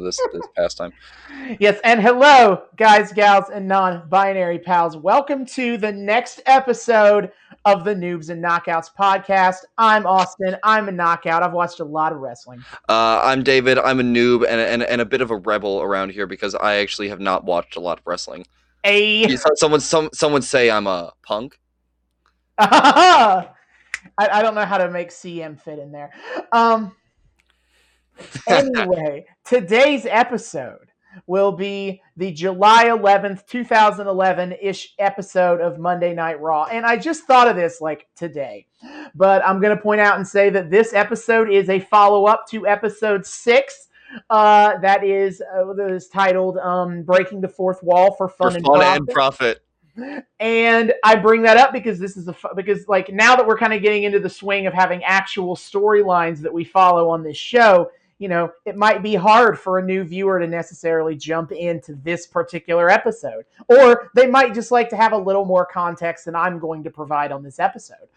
this this past time. Yes, and hello, guys, gals, and non-binary pals. Welcome to the next episode of the Noobs and Knockouts podcast. I'm Austin. I'm a knockout. I've watched a lot of wrestling. Uh, I'm David. I'm a noob and, and and a bit of a rebel around here because I actually have not watched a lot of wrestling. A Someone some someone say I'm a punk. I, I don't know how to make CM fit in there. Um. Anyway, today's episode will be the July 11th, 2011 ish episode of Monday Night Raw. And I just thought of this like today. But I'm going to point out and say that this episode is a follow up to episode six. Uh, that is uh, that is titled um, "Breaking the Fourth Wall for Fun, For and, fun Profit. and profit. And I bring that up because this is a because like now that we're kind of getting into the swing of having actual storylines that we follow on this show, you know, it might be hard for a new viewer to necessarily jump into this particular episode, or they might just like to have a little more context than I'm going to provide on this episode.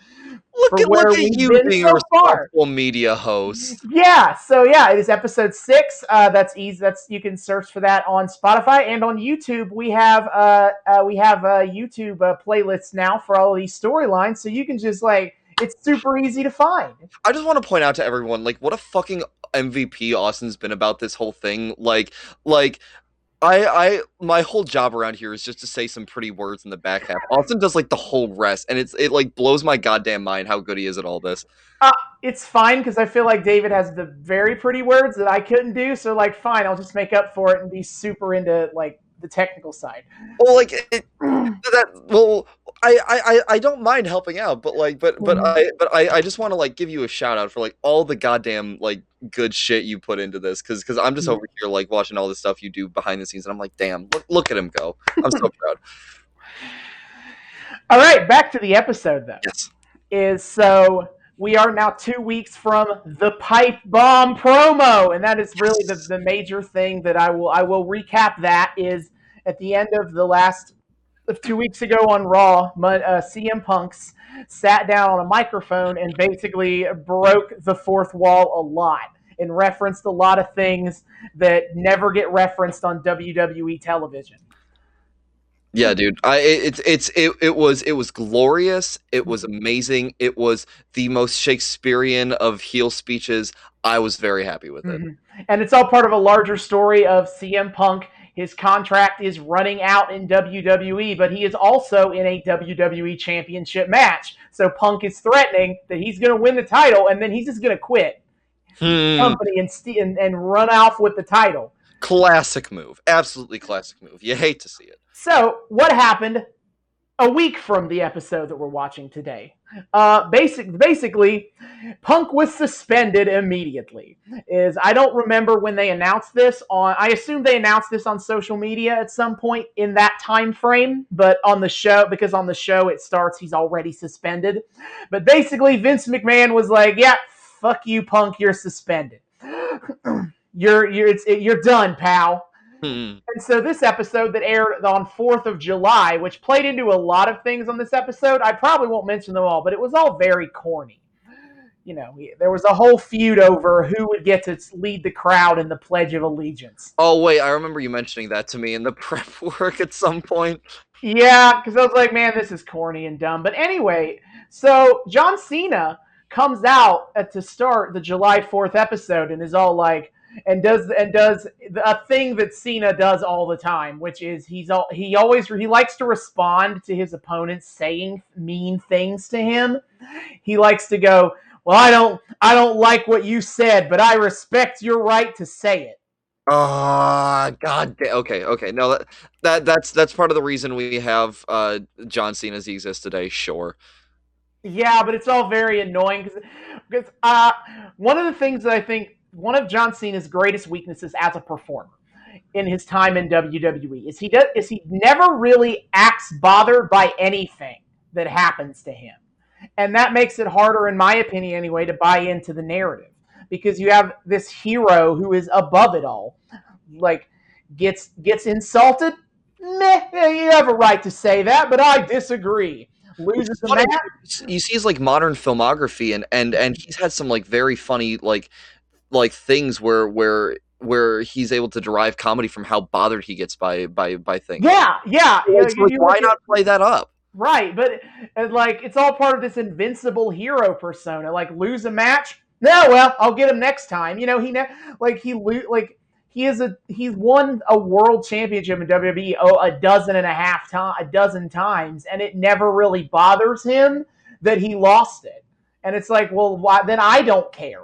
Look at where look at you being so responsible media host. Yeah, so yeah, it is episode six. Uh, that's easy. That's you can search for that on Spotify and on YouTube. We have uh, uh we have uh, YouTube uh, playlists now for all of these storylines, so you can just like it's super easy to find. I just want to point out to everyone, like, what a fucking MVP Austin's been about this whole thing. Like, like, I, I, my whole job around here is just to say some pretty words in the back half. Austin does like the whole rest, and it's it like blows my goddamn mind how good he is at all this. Uh, it's fine because I feel like David has the very pretty words that I couldn't do. So like, fine, I'll just make up for it and be super into like the technical side. Well, like it, that. Well, I, I, I- don't mind helping out, but like, but, but Mhm. I, but I, I just want to like give you a shout out for like all the goddamn like good shit you put into this, because, because I'm just Mhm. over here like watching all the stuff you do behind the scenes, and I'm like, damn, look, look at him go. I'm so proud. All right, back to the episode though. Yes. is so we are now two weeks from the pipe bomb promo, and that is really the, the major thing that I will I will recap. That is at the end of the last of two weeks ago on Raw, uh, CM Punk's sat down on a microphone and basically broke the fourth wall a lot and referenced a lot of things that never get referenced on WWE television. Yeah, dude. I it- it's it's it, it was it was glorious. It was amazing. It was the most Shakespearean of heel speeches. I was very happy with it. Mhm. And it's all part of a larger story of CM Punk. His contract is running out in WWE, but he is also in a WWE championship match. So Punk is threatening that he's going to win the title and then he's just going to quit the Hmm. company and, st- and and run off with the title. Classic move. Absolutely classic move. You hate to see it. So, what happened a week from the episode that we're watching today? Uh, basic, basically, Punk was suspended immediately. Is I don't remember when they announced this on. I assume they announced this on social media at some point in that time frame, but on the show because on the show it starts he's already suspended. But basically, Vince McMahon was like, "Yeah, fuck you, Punk, you're suspended. you're you're it's you're done, pal." Hmm. And so this episode that aired on 4th of July, which played into a lot of things on this episode, I probably won't mention them all, but it was all very corny. You know, there was a whole feud over who would get to lead the crowd in the Pledge of Allegiance. Oh wait, I remember you mentioning that to me in the prep work at some point. Yeah, because I was like, man, this is corny and dumb. But anyway, so John Cena comes out at to start the July 4th episode and is all like, and does and does a thing that Cena does all the time, which is he's all he always he likes to respond to his opponents saying mean things to him. He likes to go, "Well, I don't I don't like what you said, but I respect your right to say it." Ah, god da- Okay, okay. No, that, that that's that's part of the reason we have uh John Cena's exist today. Sure. Yeah, but it's all very annoying because uh, one of the things that I think one of John Cena's greatest weaknesses as a performer in his time in WWE is he does is he never really acts bothered by anything that happens to him, and that makes it harder, in my opinion, anyway, to buy into the narrative because you have this hero who is above it all, like gets gets insulted. Meh, you have a right to say that, but I disagree. Loses the match. you see his like modern filmography and and and he's had some like very funny like like things where where where he's able to derive comedy from how bothered he gets by by by things. Yeah, yeah. It's You- like, you why not play that up? Right, but and like it's all part of this invincible hero persona. Like lose a match, no, well I'll get him next time. You know he ne- like he lo- like he is a he's won a world championship in WWE oh, a dozen and a half time a dozen times, and it never really bothers him that he lost it. And it's like, well, why then I don't care.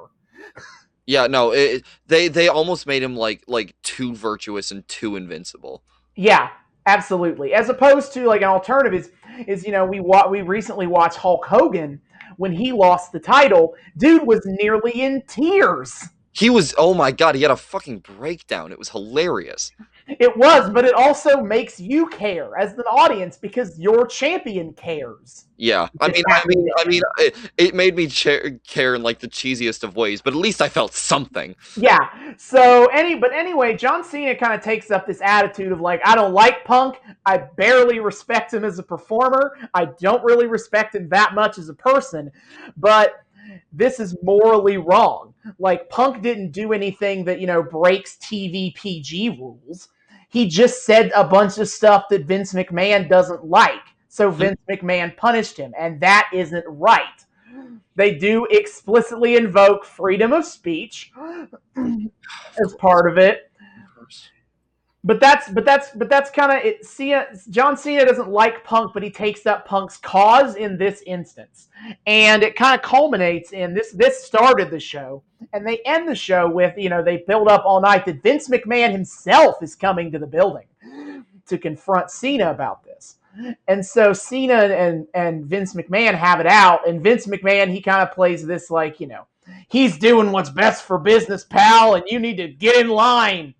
Yeah, no, it, they they almost made him like like too virtuous and too invincible. Yeah, absolutely. As opposed to like an alternative is is you know we wa- we recently watched Hulk Hogan when he lost the title. Dude was nearly in tears. He was oh my god, he had a fucking breakdown. It was hilarious. It was, but it also makes you care as an audience because your champion cares. Yeah, I mean, I mean, I mean, it, it made me cha- care in like the cheesiest of ways, but at least I felt something. Yeah. So any but anyway, John Cena kind of takes up this attitude of like I don't like Punk. I barely respect him as a performer. I don't really respect him that much as a person, but this is morally wrong. Like Punk didn't do anything that, you know, breaks TV PG rules. He just said a bunch of stuff that Vince McMahon doesn't like. So Vince McMahon punished him, and that isn't right. They do explicitly invoke freedom of speech as part of it. But that's but that's but that's kind of it. Cena, John Cena doesn't like Punk, but he takes up Punk's cause in this instance, and it kind of culminates in this. This started the show, and they end the show with you know they build up all night that Vince McMahon himself is coming to the building to confront Cena about this. And so Cena and and Vince McMahon have it out, and Vince McMahon he kind of plays this like you know he's doing what's best for business, pal, and you need to get in line.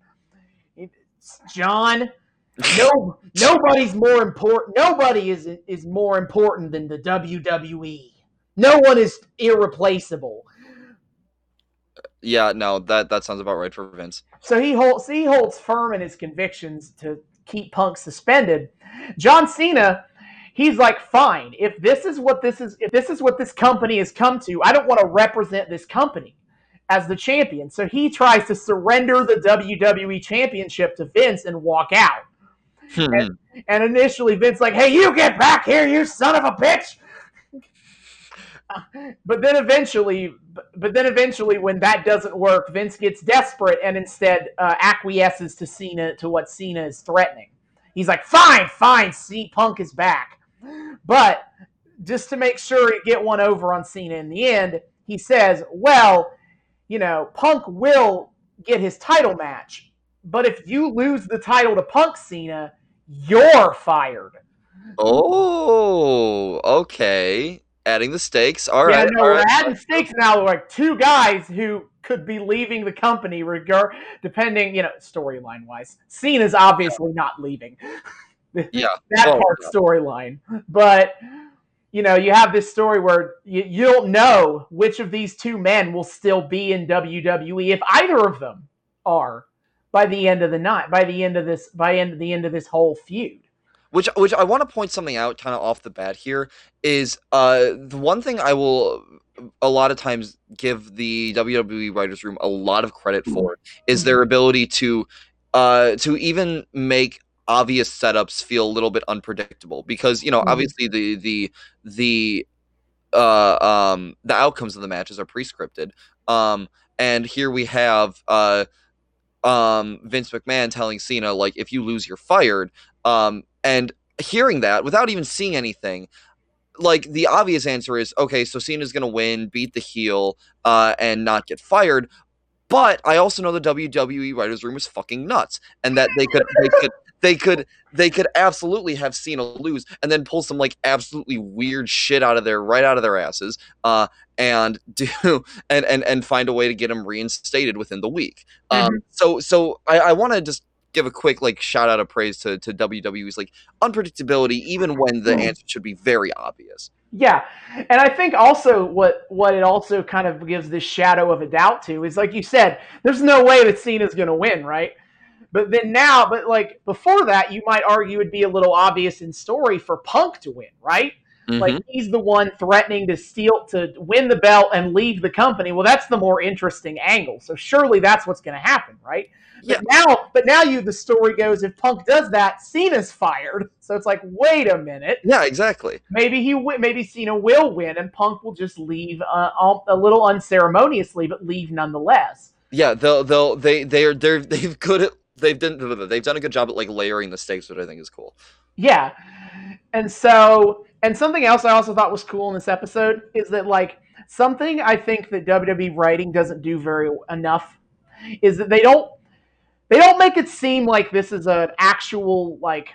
John, no, nobody's more important. Nobody is is more important than the WWE. No one is irreplaceable. Yeah, no, that that sounds about right for Vince. So he holds he holds firm in his convictions to keep Punk suspended. John Cena, he's like, fine. If this is what this is, if this is what this company has come to, I don't want to represent this company as the champion. So he tries to surrender the WWE championship to Vince and walk out. Hmm. And initially, Vince like, "Hey, you get back here, you son of a bitch!" but then eventually, but then eventually, when that doesn't work, Vince gets desperate and instead uh, acquiesces to Cena to what Cena is threatening. He's like, "Fine, fine, see, Punk is back," but just to make sure he get one over on Cena in the end, he says, "Well, you know, Punk will get his title match, but if you lose the title to Punk Cena, you're fired." Oh, okay. Adding the stakes. All yeah, right. no, all we're right. adding stakes now. Like two guys who could be leaving the company, regard depending, you know, storyline wise. Cena's obviously not leaving. Yeah. that Oh, part yeah. storyline, but you know, you have this story where you, you don't know which of these two men will still be in WWE if either of them are by the end of the night, by the end of this, by end of the end of this whole feud. which which I want to point something out kind of off the bat here is uh the one thing I will a lot of times give the WWE writers room a lot of credit for is their ability to uh to even make obvious setups feel a little bit unpredictable because you know Mhm. obviously the the the uh um the outcomes of the matches are pre-scripted. Um and here we have uh um Vince McMahon telling Cena like if you lose you're fired. Um and hearing that without even seeing anything like the obvious answer is okay so Cena's going to win beat the heel uh and not get fired. But I also know the WWE writers room is fucking nuts and that they could they could they could they could absolutely have Cena lose and then pull some like absolutely weird shit out of there right out of their asses uh and do and and and find a way to get him reinstated within the week um so so I, I want to just give a quick like shout out of praise to to WWE's like unpredictability even when the Mhm. answer should be very obvious Yeah, and I think also what what it also kind of gives this shadow of a doubt to is like you said, there's no way that Cena's going to win, right? But then now, but like before that, you might argue it'd be a little obvious in story for Punk to win, right? Mhm. Like he's the one threatening to steal to win the belt and leave the company. Well, that's the more interesting angle. So surely that's what's going to happen, right? But now, but now you the story goes if Punk does that, Cena's fired. So it's like, wait a minute, yeah, exactly. maybe he maybe Cena will win and Punk will just leave uh, um, a little unceremoniously, but leave nonetheless. Yeah, they'll they'll they they're they're they've good at they've done they've done a good job at like layering the stakes, which I think is cool. Yeah. And so, and something else I also thought was cool in this episode is that, like, something I think that WWE writing doesn't do very enough is that they don't they don't make it seem like this is an actual like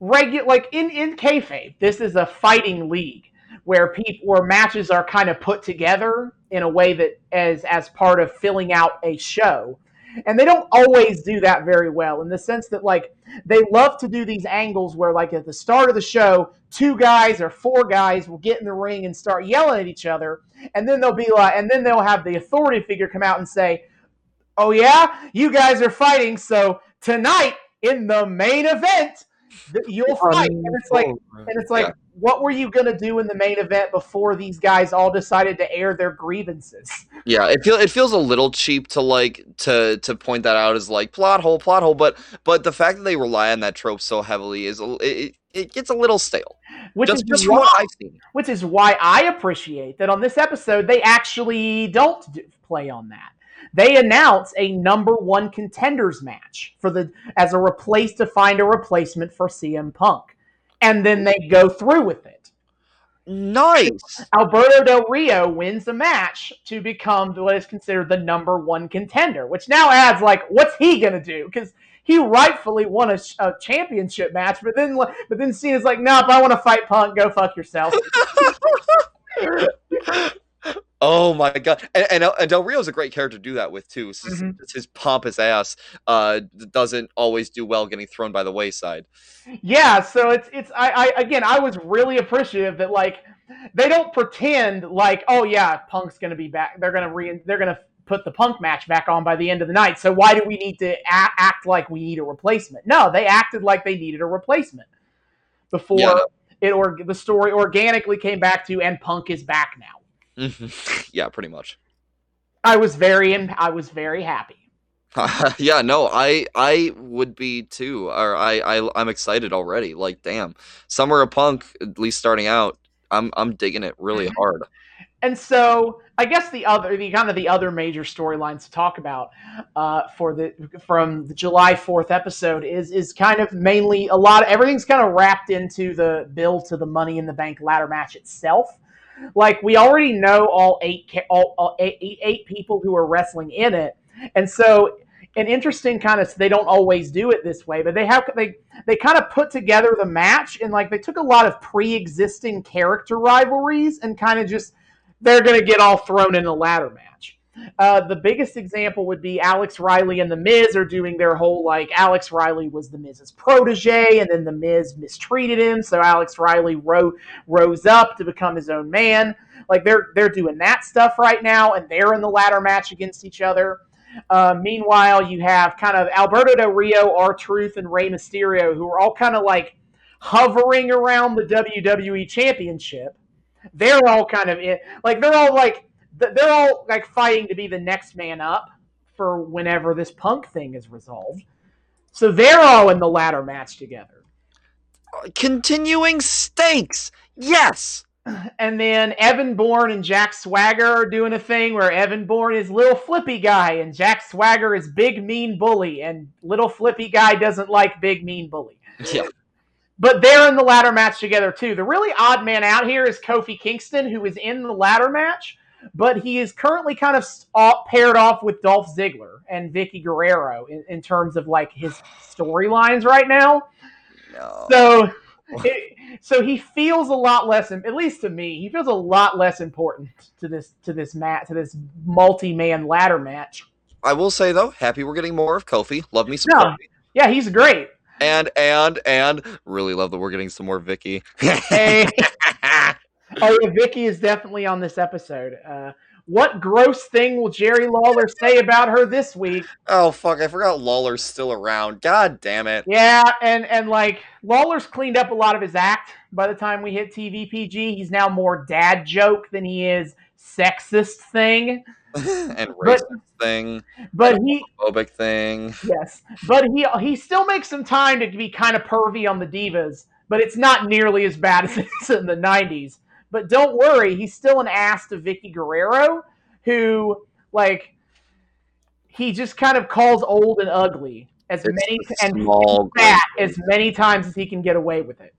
regular like in in kayfabe. This is a fighting league where people where matches are kind of put together in a way that as as part of filling out a show. And they don't always do that very well in the sense that like they love to do these angles where like at the start of the show two guys or four guys will get in the ring and start yelling at each other. And then they'll be like and then they'll have the authority figure come out and say oh yeah? You guys are fighting. So tonight in the main event you'll fight and it's like and it's like Yeah. what were you going to do in the main event before these guys all decided to air their grievances Yeah, it feel it feels a little cheap to like to to point that out as like plot hole, plot hole, but but the fact that they rely on that trope so heavily is it, it gets a little stale. which just is just why- what I've seen. which is why I appreciate that on this episode they actually don't do, play on that. They announce a number one contenders match for the as a replace to find a replacement for CM Punk, and then they go through with it. Nice. Alberto Del Rio wins the match to become what is considered the number one contender, which now adds like, what's he gonna do? Because he rightfully won a, a championship match, but then but then Cena's like, no, if I want to fight Punk, go fuck yourself. Oh my god! And, and and Del Rio's a great character to do that with too. It's just- Mhm. it's his pompous ass uh, doesn't always do well getting thrown by the wayside. Yeah, so it's it's I, I again I was really appreciative that like they don't pretend like oh yeah Punk's gonna be back they're gonna re they're gonna put the Punk match back on by the end of the night so why do we need to a- act like we need a replacement? No, they acted like they needed a replacement before Yeah, it or the story organically came back to and Punk is back now. Mhm. yeah, pretty much. I was very in, I was very happy. yeah, no, I I would be too, or I, I I'm excited already. Like, damn, Summer of Punk, at least starting out, I'm I'm digging it really Mhm. hard. And so I guess the other, the kind of the other major storylines to talk about uh, for the from the July Fourth episode is is kind of mainly a lot. Of, everything's kind of wrapped into the build to the Money in the Bank ladder match itself. Like we already know all eight all, all eight, eight- eight people who are wrestling in it, and so an interesting kind of they don't always do it this way, but they have they they kind of put together the match and like they took a lot of pre-existing character rivalries and kind of just they're going to get all thrown in a ladder match. Uh, the biggest example would be Alex Riley and The Miz are doing their whole like Alex Riley was The Miz's protege, and then The Miz mistreated him, so Alex Riley ro- rose up to become his own man. Like they're they're doing that stuff right now, and they're in the ladder match against each other. Uh, meanwhile, you have kind of Alberto Del Rio, R Truth, and Rey Mysterio, who are all kind of like hovering around the WWE Championship they're all kind of in, like they're all like they're all like fighting to be the next man up for whenever this punk thing is resolved. So they're all in the ladder match together. Continuing stakes, yes. And then Evan Bourne and Jack Swagger are doing a thing where Evan Bourne is little flippy guy and Jack Swagger is big mean bully and little flippy guy doesn't like big mean bully. Yeah, But they're in the ladder match together too. The really odd man out here is Kofi Kingston, who is in the ladder match, but he is currently kind of off- paired off with Dolph Ziggler and Vickie Guerrero in, in terms of like his storylines right now. no. So, it, so he feels a lot less, at least to me, he feels a lot less important to this to this mat to this multi-man ladder match. I will say though, happy we're getting more of Kofi. Love me some No. Kofi. Yeah, he's great. And and and really love that we're getting some more Vickie. Hey. Oh, yeah, Vickie is definitely on this episode. Uh, what gross thing will Jerry Lawler say about her this week? Oh fuck, I forgot Lawler's still around. God damn it. Yeah, and and like Lawler's cleaned up a lot of his act by the time we hit TVPG. He's now more dad joke than he is sexist thing. and But- racist thing, But he phobic thing. yes, but he he still makes some time to be kind of pervy on the divas, but it's not nearly as bad as it's in the '90s. But don't worry, he's still an ass to Vickie Guerrero, who like he just kind of calls old and ugly as It's many and fat as many times as he can get away with it.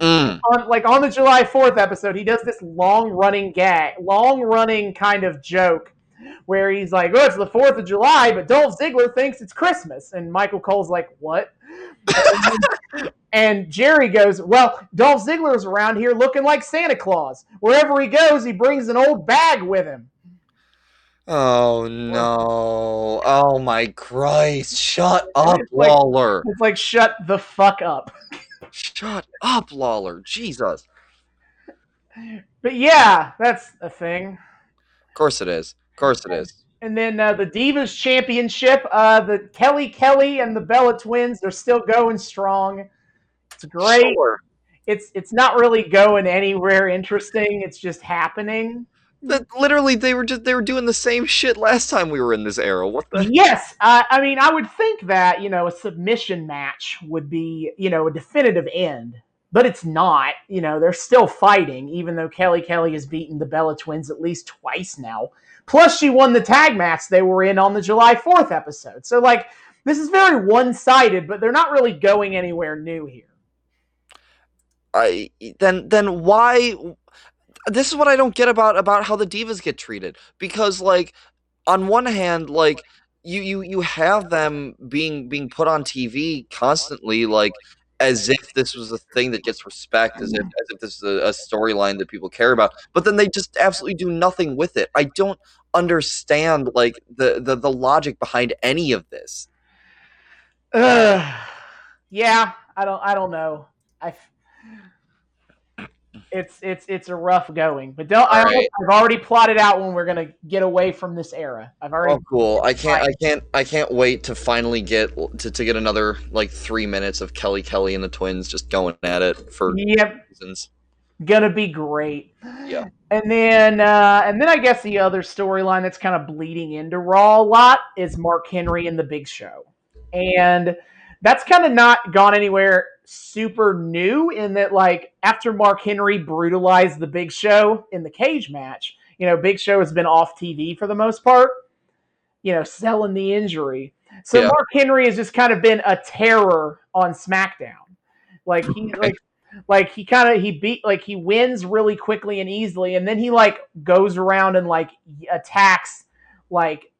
Mm. On like on the July Fourth episode, he does this long running gag, long running kind of joke. Where he's like, "Oh, it's the Fourth of July, but Dolph Ziggler thinks it's Christmas," and Michael Cole's like, "What?" And Jerry goes, Well, Dolph Ziggler's around here looking like Santa Claus. Wherever he goes, he brings an old bag with him. Oh no. Oh my Christ. Shut up, It's like- Lawler. It's like, Shut the fuck up. Shut up, Lawler. Jesus. But yeah, that's a thing. Of course it is. Of course it is. And then uh, the Divas Championship, uh, the Kelly Kelly and the Bella Twins, they're still going strong. It's great. Sure. It's it's not really going anywhere interesting. It's just happening. That literally they were just they were doing the same shit last time we were in this era. What the Yes, uh, I mean, I would think that you know a submission match would be you know a definitive end, but it's not. You know, they're still fighting, even though Kelly Kelly has beaten the Bella Twins at least twice now. Plus, she won the tag match they were in on the July Fourth episode. So, like, this is very one-sided, but they're not really going anywhere new here. I then then why this is what I don't get about about how the divas get treated because like on one hand like you you you have them being being put on TV constantly like as if this was a thing that gets respect as if as if this is a, a storyline that people care about but then they just absolutely do nothing with it I don't understand like the the, the logic behind any of this Ugh. Yeah, I don't. I don't know. I. It's it's it's a rough going, but don't. I. I've already plotted out when we're gonna get away from this era. I've already. Oh, cool! I can't, I can't, I can't wait to finally get to, to get another like three minutes of Kelly Kelly and the twins just going at it for Yep, reasons. gonna be great. Yeah. And then uh, and then I guess the other storyline that's kind of bleeding into Raw a lot is Mark Henry and the Big Show, and that's kind of not gone anywhere super new in that like after Mark Henry brutalized the Big Show in the cage match, you know, Big Show has been off TV for the most part, you know, selling the injury. So Yeah. Mark Henry has just kind of been a terror on SmackDown. Like he like like he kind of he beat like he wins really quickly and easily and then he like goes around and like attacks like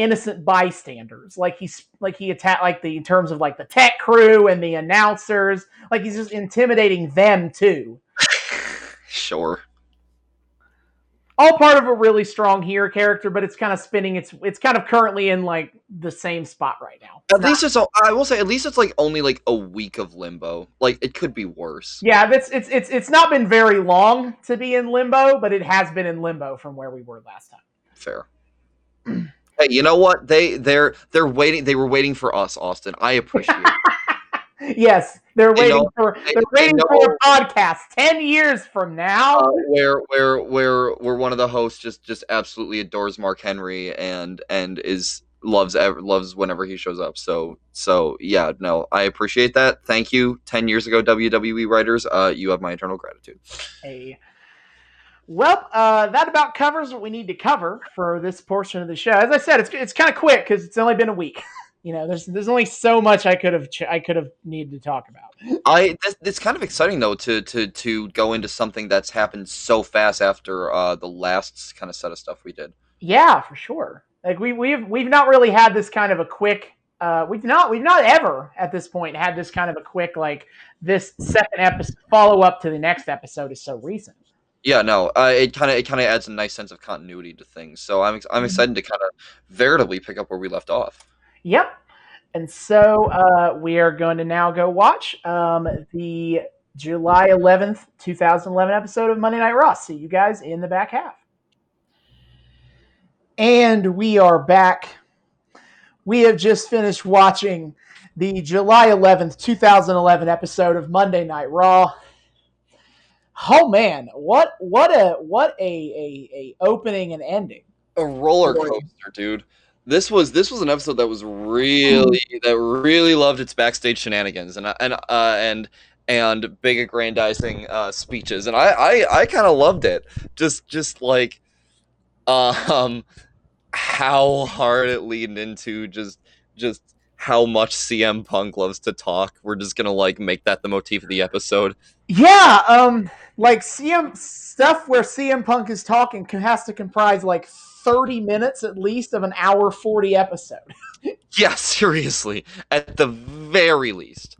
innocent bystanders like he's like he attack like the in terms of like the tech crew and the announcers like he's just intimidating them too Sure. all part of a really strong hero character but it's kind of spinning it's it's kind of currently in like the same spot right now At least it's. I will say, at least it's like only like a week of limbo. Like it could be worse. yeah that's it's it's it's not been very long to be in limbo but it has been in limbo from where we were last time Fair. hey, you know what? They they're they're waiting. They were waiting for us, Austin. I appreciate. it. Yes, they're waiting know- for they- they're they waiting know- for a podcast ten years from now. uh, where where where where one of the hosts just just absolutely adores Mark Henry and and is loves ever loves whenever he shows up. So so yeah, no, I appreciate that. Thank you. Ten years ago, WWE writers, uh, you have my eternal gratitude. Hey. Well, uh, that about covers what we need to cover for this portion of the show. As I said, it's it's kind of quick because it's only been a week. You know, there's there's only so much I could have ch- I could have needed to talk about. I this, it's kind of exciting though to to to go into something that's happened so fast after uh, the last kind of set of stuff we did. Yeah, for sure. Like we we've we've not really had this kind of a quick. Uh, we've not we've not ever at this point had this kind of a quick like this second episode follow up to the next episode is so recent. Yeah, no, uh, it kind of it kind of adds a nice sense of continuity to things. So I'm I'm excited to kind of veritably pick up where we left off. Yep. And so uh, we are going to now go watch um, the July 11th, 2011 episode of Monday Night Raw. See you guys in the back half. And we are back. We have just finished watching the July 11th, 2011 episode of Monday Night Raw. Oh man, what what a what a a, a opening and ending. A roller coaster, dude. This was this was an episode that was really that really loved its backstage shenanigans and and uh, and and big aggrandizing uh, speeches, and I I, I kind of loved it. Just just like um how hard it leaned into just just how much CM Punk loves to talk. We're just gonna like make that the motif of the episode. Yeah, um, like CM stuff where CM Punk is talking has to comprise like thirty minutes at least of an hour forty episode. yeah, seriously, at the very least.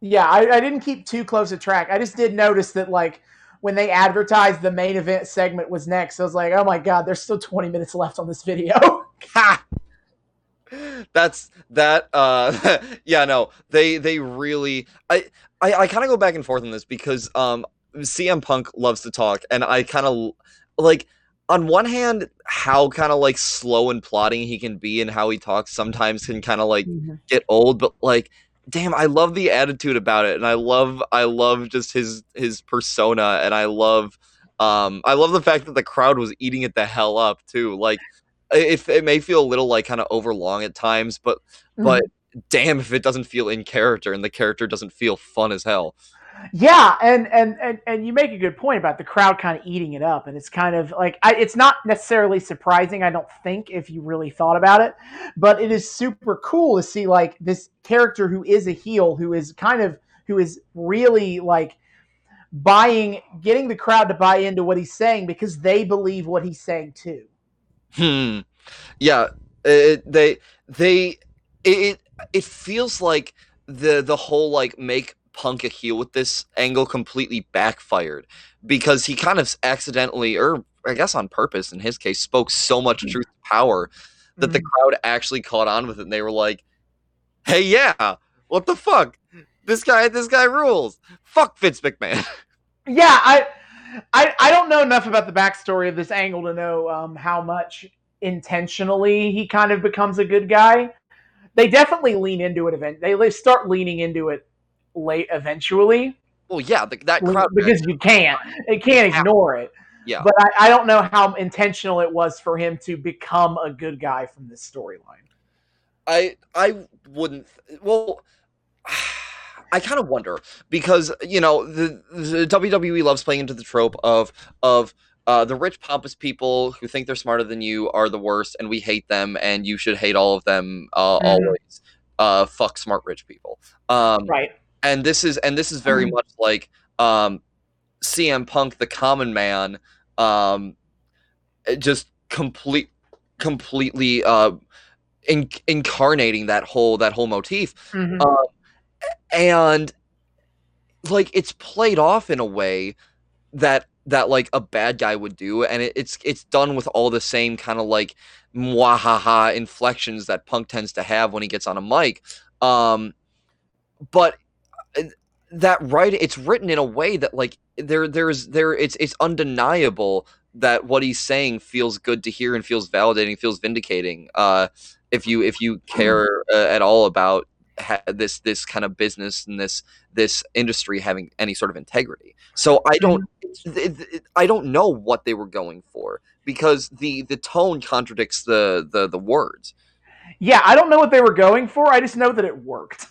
Yeah, I, I didn't keep too close a track. I just did notice that like when they advertised the main event segment was next, I was like, oh my god, there's still 20 minutes left on this video. That's that uh yeah, no. They they really I I, I kind of go back and forth on this because um CM Punk loves to talk and I kind of like on one hand how kind of like slow and plotting he can be and how he talks sometimes can kind of like mm-hmm. get old but like damn i love the attitude about it and i love i love just his his persona and i love um i love the fact that the crowd was eating it the hell up too like if it may feel a little like kind of overlong at times but mm-hmm. but damn if it doesn't feel in character and the character doesn't feel fun as hell yeah, and, and and and you make a good point about the crowd kind of eating it up, and it's kind of like I, it's not necessarily surprising. I don't think if you really thought about it, but it is super cool to see like this character who is a heel, who is kind of who is really like buying, getting the crowd to buy into what he's saying because they believe what he's saying too. Hmm. Yeah. It, they they it it feels like the the whole like make Punk a heel with this angle completely backfired because he kind of accidentally, or I guess on purpose in his case, spoke so much mm. truth power that mm-hmm. the crowd actually caught on with it and they were like, Hey yeah, what the fuck? This guy this guy rules. Fuck Vince McMahon. Yeah, I I I don't know enough about the backstory of this angle to know um, how much intentionally he kind of becomes a good guy. They definitely lean into it event. They, they start leaning into it late eventually. Well, yeah, the, that crowd because you can't, you can't ignore it. Yeah, but I, I don't know how intentional it was for him to become a good guy from this storyline. I I wouldn't. Well, I kind of wonder because you know the, the WWE loves playing into the trope of of uh, the rich pompous people who think they're smarter than you are the worst, and we hate them, and you should hate all of them uh, mm-hmm. always. Uh, fuck smart rich people. Um, right and this is and this is very mm-hmm. much like um, CM Punk, the common man, um, just complete, completely uh, in, incarnating that whole that whole motif, mm-hmm. uh, and like it's played off in a way that that like a bad guy would do, and it, it's it's done with all the same kind of like mwahaha inflections that Punk tends to have when he gets on a mic. Um, but that right it's written in a way that like there there's there it's it's undeniable that what he's saying feels good to hear and feels validating feels vindicating. Uh if you if you care uh, at all about ha- this this kind of business and this this industry having any sort of integrity. So i don't mm-hmm. it, it, i don't know what they were going for because the the tone contradicts the the the words. Yeah i don't know what they were going for i just know that it worked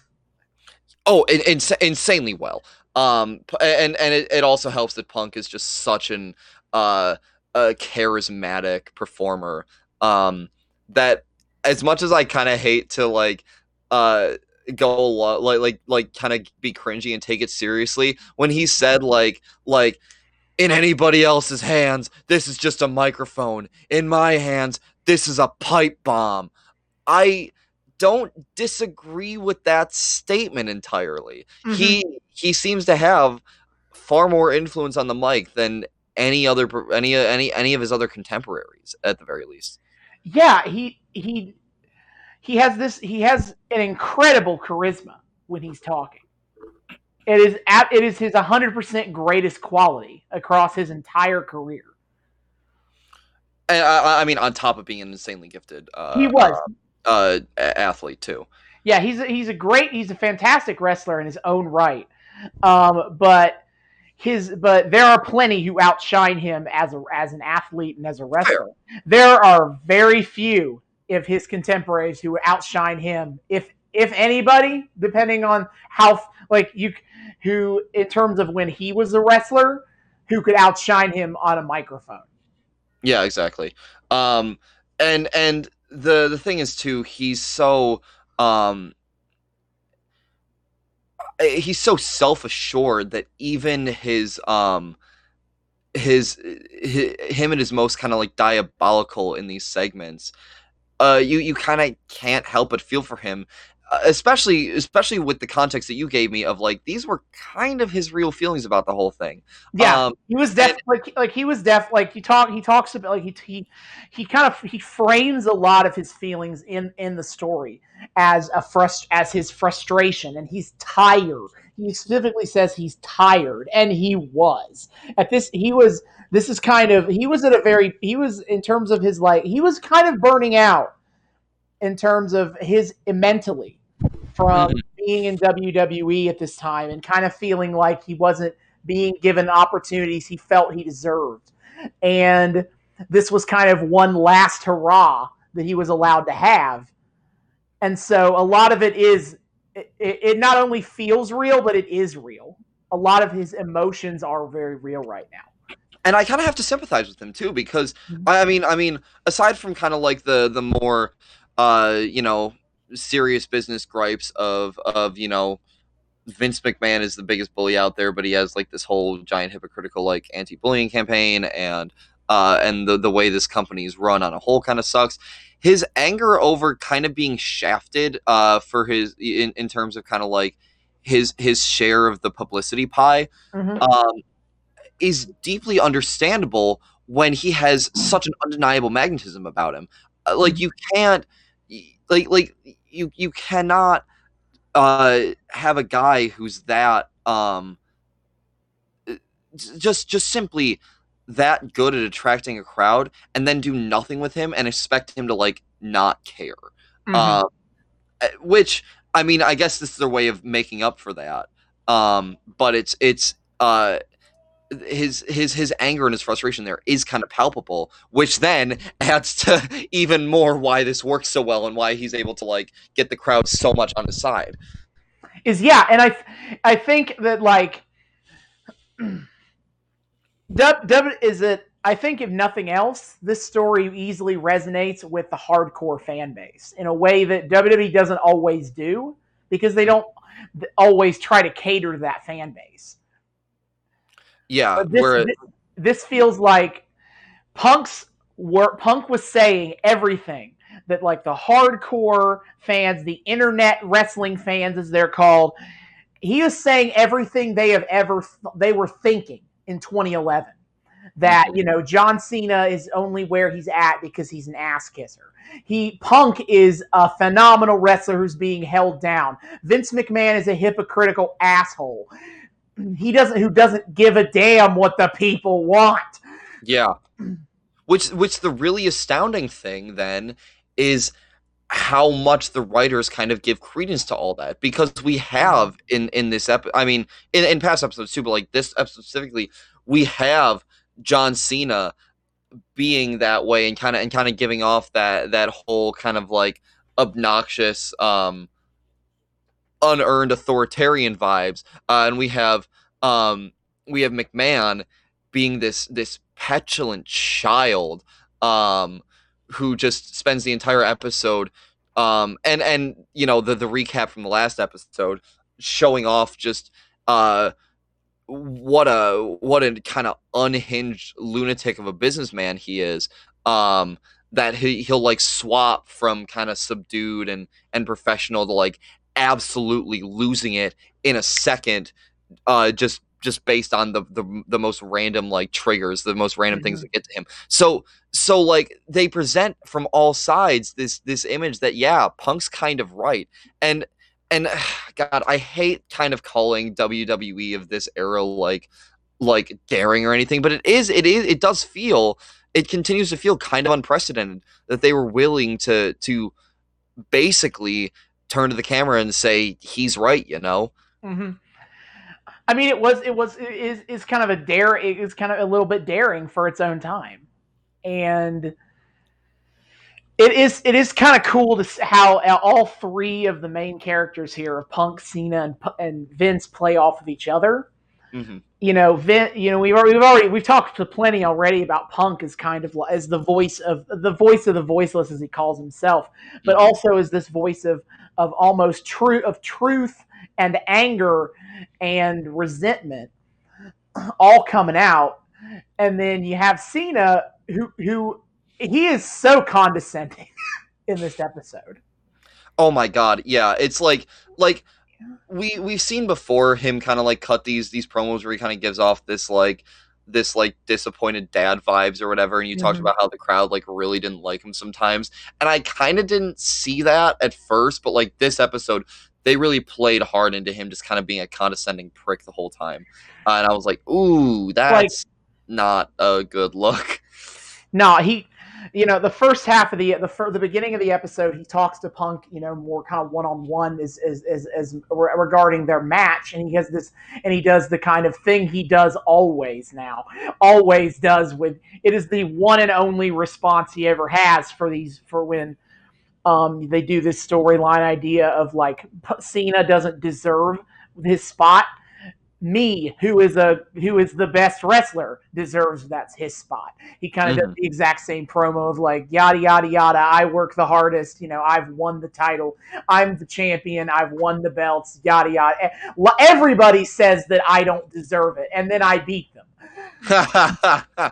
Oh, in, in, insanely well. Um, and and it, it also helps that Punk is just such an uh a charismatic performer. Um, that as much as I kind of hate to like uh go like like like kind of be cringy and take it seriously when he said like like in anybody else's hands this is just a microphone in my hands this is a pipe bomb i don't disagree with that statement entirely. Mm-hmm. He he seems to have far more influence on the mic than any other any any any of his other contemporaries at the very least. Yeah, he he he has this he has an incredible charisma when he's talking. It is at, it is his 100% greatest quality across his entire career. and I, I mean, on top of being an insanely gifted, uh, he was. uh, uh, athlete too. Yeah, he's a, he's a great, he's a fantastic wrestler in his own right. Um, but his, but there are plenty who outshine him as a as an athlete and as a wrestler. There are very few of his contemporaries who outshine him, if if anybody, depending on how like you who in terms of when he was a wrestler, who could outshine him on a microphone. Yeah, exactly. Um, and and the the thing is too, he's so um he's so self assured that even his um his, his him and his most kind of like diabolical in these segments uh you you kind of can't help but feel for him especially especially with the context that you gave me of like these were kind of his real feelings about the whole thing Yeah, um he was deaf. Like, like he was deaf. Like he talk. He talks about like he he he kind of he frames a lot of his feelings in in the story as a frust as his frustration, and he's tired. He specifically says he's tired, and he was at this. He was. This is kind of. He was at a very. He was in terms of his like. He was kind of burning out in terms of his mentally from being in WWE at this time and kind of feeling like he wasn't being given opportunities he felt he deserved. And this was kind of one last hurrah that he was allowed to have. And so a lot of it is, it, it not only feels real, but it is real. A lot of his emotions are very real right now. and I kind of have to sympathize with him too because Mhm. I I mean I mean aside from kind of like the the more uh you know serious business gripes of of you know Vince McMahon is the biggest bully out there but he has like this whole giant hypocritical like anti-bullying campaign and uh and the the way this company is run on a whole kind of sucks his anger over kind of being shafted uh for his in in terms of kind of like his his share of the publicity pie Mhm. um, is deeply understandable when he has such an undeniable magnetism about him. Uh, Like you can't, like like you you cannot uh, have a guy who's that um, just just simply that good at attracting a crowd and then do nothing with him and expect him to like not care. Mhm. Um, uh, which I mean, I guess this is their way of making up for that. Um, but it's it's uh, his his his anger and his frustration there is kind of palpable, which then adds to even more why this works so well and why he's able to like get the crowd so much on his side. is yeah, and I I think that like Dub, Dub is it. I think if nothing else, this story easily resonates with the hardcore fan base in a way that WWE doesn't always do because they don't always try to cater to that fan base. Yeah, But this, where this, this feels like Punk's work. Punk was saying everything that like the hardcore fans, the internet wrestling fans, as they're called, he was saying everything they have ever they were thinking in 2011. That you know John Cena is only where he's at because he's an ass kisser. He Punk is a phenomenal wrestler who's being held down. Vince McMahon is a hypocritical asshole he doesn't who doesn't give a damn what the people want. Yeah. Which which the really astounding thing then is how much the writers kind of give credence to all that because we have in in this ep I mean in, in past episodes too, but like this episode specifically, we have John Cena being that way and kind of and kind of giving off that that whole kind of like obnoxious um unearned authoritarian vibes uh, and we have um we have McMahon being this this petulant child um who just spends the entire episode um and and you know the the recap from the last episode showing off just uh what a what a kind of unhinged lunatic of a businessman he is um that he he'll like swap from kind of subdued and and professional to like absolutely losing it in a second uh just just based on the the, the most random like triggers the most random things that get to him so so like they present from all sides this this image that yeah punk's kind of right and and god i hate kind of calling wwe of this era like like daring or anything but it is it is it does feel it continues to feel kind of unprecedented that they were willing to to basically turn to the camera and say he's right. You know. Mm-hmm. I mean, it was it was it is is kind of a dare. It is kind of a little bit daring for its own time, and it is it is kind of cool to see how all three of the main characters here of Punk, Cena, and, and Vince play off of each other. Mm-hmm. You know, Vince. You know, we've already, we've already we've talked to plenty already about Punk as kind of as the voice of the voice of the voiceless, as he calls himself, but mm-hmm. also as this voice of of almost true of truth and anger and resentment, all coming out, and then you have Cena who who he is so condescending in this episode. Oh my god, yeah. It's like like we we've seen before him kind of like cut these these promos where he kind of gives off this like this like disappointed dad vibes or whatever and you mm-hmm. talked about how the crowd like really didn't like him sometimes and i kind of didn't see that at first but like this episode they really played hard into him just kind of being a condescending prick the whole time. Uh, and i was like ooh that's like, not a good look. No he you know, the first half of the the the beginning of the episode, he talks to Punk, you know, more kind of one on one as as as regarding their match, and he has this, and he does the kind of thing he does always now, always does with it is the one and only response he ever has for these for when um, they do this storyline idea of like Cena doesn't deserve his spot. Me who is a who is the best wrestler deserves that's his spot. He kind of mm-hmm. does the exact same promo of like yada yada yada i work the hardest you know i've won the title i'm the champion i've won the belts yada yada. Everybody says that i don't deserve it and then i beat them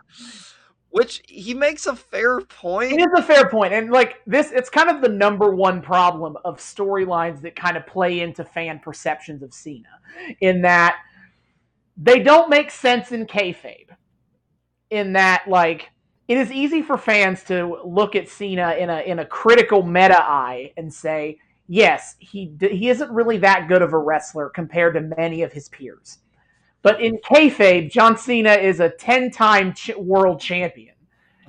which he makes a fair point it is a fair point and like this it's kind of the number one problem of storylines that kind of play into fan perceptions of cena in that they don't make sense in kayfabe. In that, like, it is easy for fans to look at Cena in a in a critical meta eye and say, yes, he he isn't really that good of a wrestler compared to many of his peers. But in kayfabe, John Cena is a ten-time ch- world champion.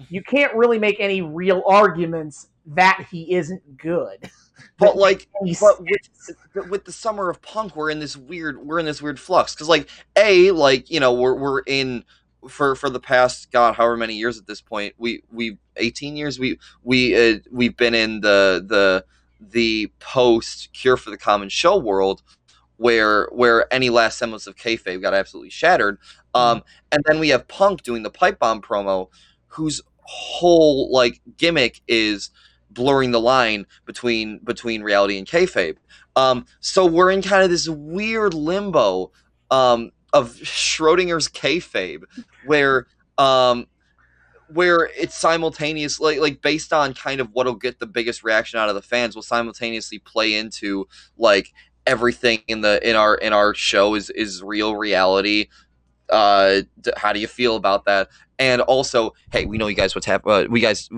You can't really make any real arguments that he isn't good. but like but with, with the summer of punk we're in this weird we're in this weird flux because like a like you know we're, we're in for for the past god however many years at this point we we 18 years we we uh, we've been in the the the post cure for the common show world where where any last semblance of kayfabe got absolutely shattered um mm-hmm. and then we have punk doing the pipe bomb promo whose whole like gimmick is blurring the line between between reality and kayfabe. Um, so we're in kind of this weird limbo um, of Schrodinger's kayfabe, where um, where it's simultaneous, like, like based on kind of what'll get the biggest reaction out of the fans, will simultaneously play into like everything in the in our in our show is is real reality. Uh, how do you feel about that? And also, hey, we know you guys what's happening. Uh, we guys,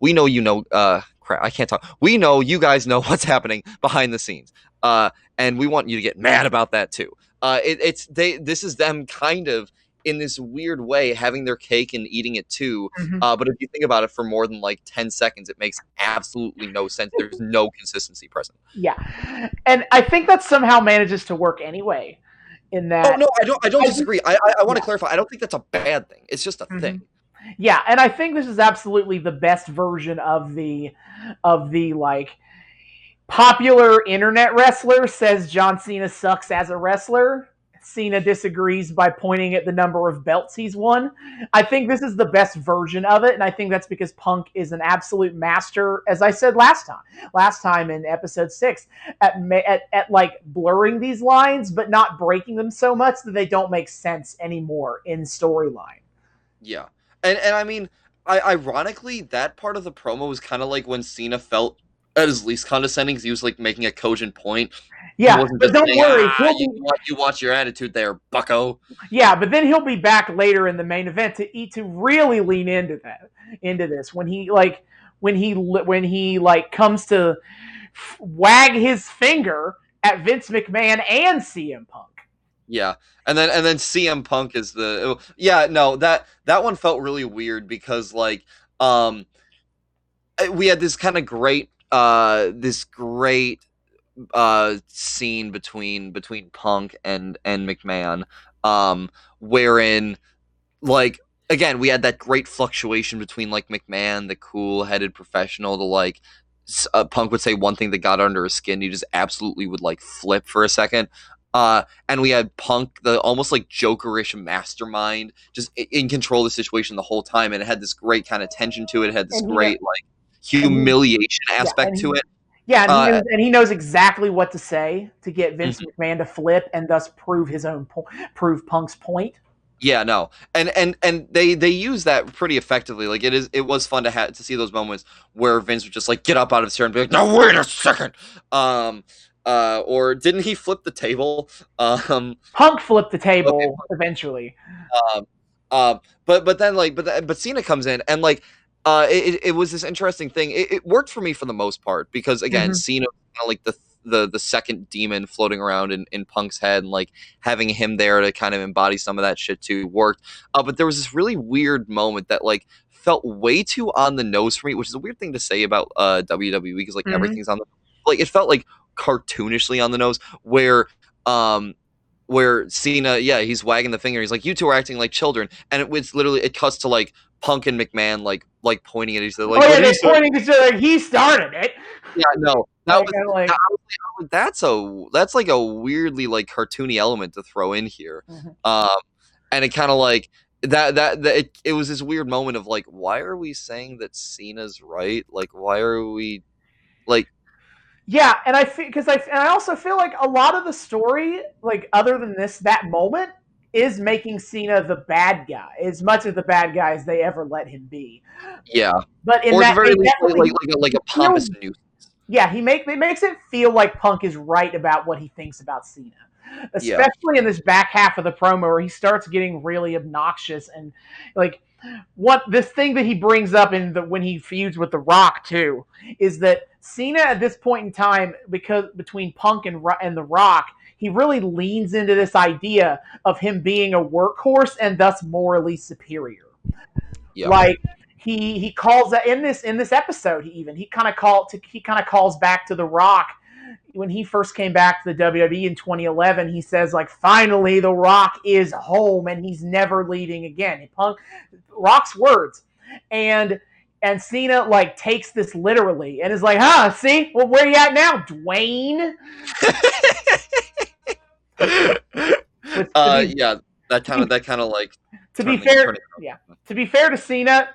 we know you know. Uh, crap, I can't talk. We know you guys know what's happening behind the scenes, uh, and we want you to get mad about that too. Uh, it, it's they. This is them kind of in this weird way having their cake and eating it too. Mm-hmm. Uh, but if you think about it for more than like 10 seconds, it makes absolutely no sense. There's no consistency present. Yeah. And I think that somehow manages to work anyway. In that, oh no, I don't. I don't disagree. I I, I want to yeah. clarify. I don't think that's a bad thing. It's just a mm-hmm. thing. Yeah, and I think this is absolutely the best version of the of the like popular internet wrestler says John Cena sucks as a wrestler. Cena disagrees by pointing at the number of belts he's won. I think this is the best version of it, and I think that's because Punk is an absolute master, as I said last time, last time in episode six, at at, at like blurring these lines, but not breaking them so much that they don't make sense anymore in storyline. Yeah, and and I mean, I ironically that part of the promo was kind of like when Cena felt at his least condescending because he was like making a cogent point. Yeah, but don't saying, worry, ah, you, watch, you, watch, your attitude there, Bucko. Yeah, but then he'll be back later in the main event to eat to really lean into that into this. When he like when he when he like comes to wag his finger at Vince McMahon and CM Punk. Yeah, and then and then CM Punk is the yeah no that that one felt really weird because like um eh, we had this kind of great uh this great uh scene between between Punk and and McMahon um wherein like again we had that great fluctuation between like McMahon the cool headed professional to like uh, Punk would say one thing that got under his skin, he just absolutely would like flip for a second. Uh, and we had Punk, the almost like Jokerish mastermind, just in control of the situation the whole time, and it had this great kind of tension to it. It had this great like humiliation aspect yeah, to it. Yeah, and, uh, he knows, and, he knows, exactly what to say to get Vince mm-hmm. McMahon to flip and thus prove his own po- prove Punk's point. Yeah, no, and and and they they use that pretty effectively. Like it is, it was fun to have to see those moments where Vince would just like get up out of his chair and be like, "No, wait a second. Um, uh, or didn't he flip the table? Um, Punk flipped the table okay. eventually. Um, uh, but but then like but but Cena comes in and like uh, it, it was this interesting thing. It, it worked for me for the most part because again, mm-hmm. Cena kind of like the the the second demon floating around in, in Punk's head and like having him there to kind of embody some of that shit too worked. Uh, but there was this really weird moment that like felt way too on the nose for me, which is a weird thing to say about uh, WWE because like mm-hmm. everything's on the like it felt like cartoonishly on the nose where um where Cena, yeah, he's wagging the finger. He's like, "You two are acting like children," and it was literally it cuts to like Punk and McMahon like like pointing at each other. Like, oh yeah, they're pointing at each other. Like, he started it. Yeah, no, that like, was, like, that was, that's a that's like a weirdly like cartoony element to throw in here, mm-hmm. um, and it kind of like that that, that it, it was this weird moment of like, why are we saying that Cena's right? Like, why are we like yeah, and I feel because I and I also feel like a lot of the story, like other than this, that moment is making Cena the bad guy as much of the bad guy as they ever let him be. Yeah, but in or that, very least, like, like, a, like a pompous nuisance. Yeah, he make it makes it feel like Punk is right about what he thinks about Cena, especially yeah. in this back half of the promo where he starts getting really obnoxious and like what this thing that he brings up in the when he feuds with the Rock too is that Cena at this point in time because between Punk and and the Rock he really leans into this idea of him being a workhorse and thus morally superior. Yep. Like he he calls that in this in this episode he even he kind of called to he kind of calls back to the Rock when he first came back to the WWE in 2011, he says like, finally, The Rock is home and he's never leaving again. Punk, Rock's words, and and Cena like takes this literally and is like, huh, see, well, where you at now, Dwayne? uh, be, yeah, that kind of that kind of like. To be fair, yeah. To be fair to Cena,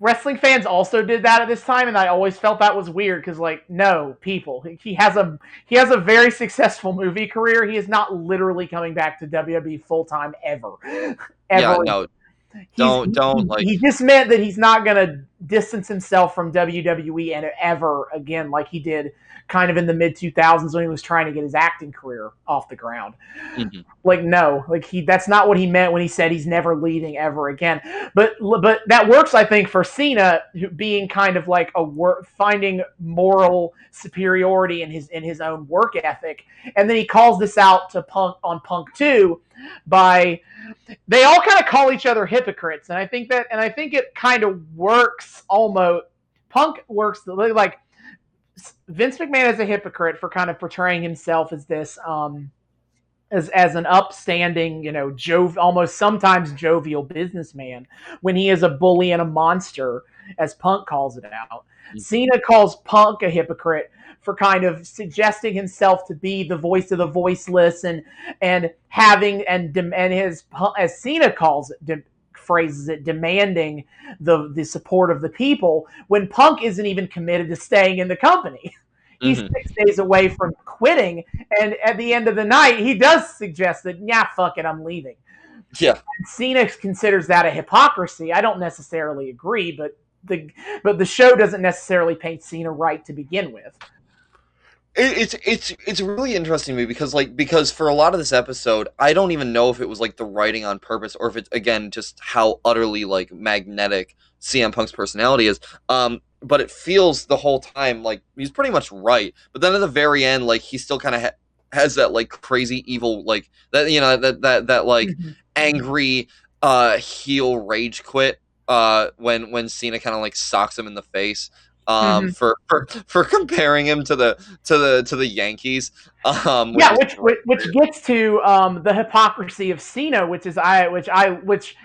wrestling fans also did that at this time and i always felt that was weird because like no people. He has a he has a very successful movie career. He is not literally coming back to wwe full-time ever. Ever. yeah, no don't don't like he just meant that he's not going to distance himself from WWE and ever again like he did kind of in the mid 2000s when he was trying to get his acting career off the ground. Mm-hmm. Like no, like he that's not what he meant when he said he's never leading ever again. But but that works I think for Cena being kind of like a work finding moral superiority in his in his own work ethic. And then he calls this out to Punk on Punk 2 by they all kind of call each other hypocrites and i think that and i think it kind of works almost punk works like vince mcmahon is a hypocrite for kind of portraying himself as this um as as an upstanding you know jov almost sometimes jovial businessman when he is a bully and a monster as punk calls it out mm-hmm. cena calls punk a hypocrite for kind of suggesting himself to be the voice of the voiceless and and having and and his as Cena calls it phrases it demanding the the support of the people when Punk isn't even committed to staying in the company. He's mm-hmm. six days away from quitting, and at the end of the night, he does suggest that, yeah, fuck it, I'm leaving. Yeah, and Cena considers that a hypocrisy. I don't necessarily agree, but the but the show doesn't necessarily paint Cena right to begin with it's it's it's really interesting to me because like because for a lot of this episode i don't even know if it was like the writing on purpose or if it's again just how utterly like magnetic cm punk's personality is. Um but it feels the whole time like he's pretty much right. But then at the very end like he still kind of ha- has that like crazy evil like that you know that that that like Mm-hmm. angry uh heel rage quit uh when when Cena kind of like socks him in the face um for, for for comparing him to the to the to the Yankees um yeah, which which, which gets to um, the hypocrisy of Cena, which is I, which I, which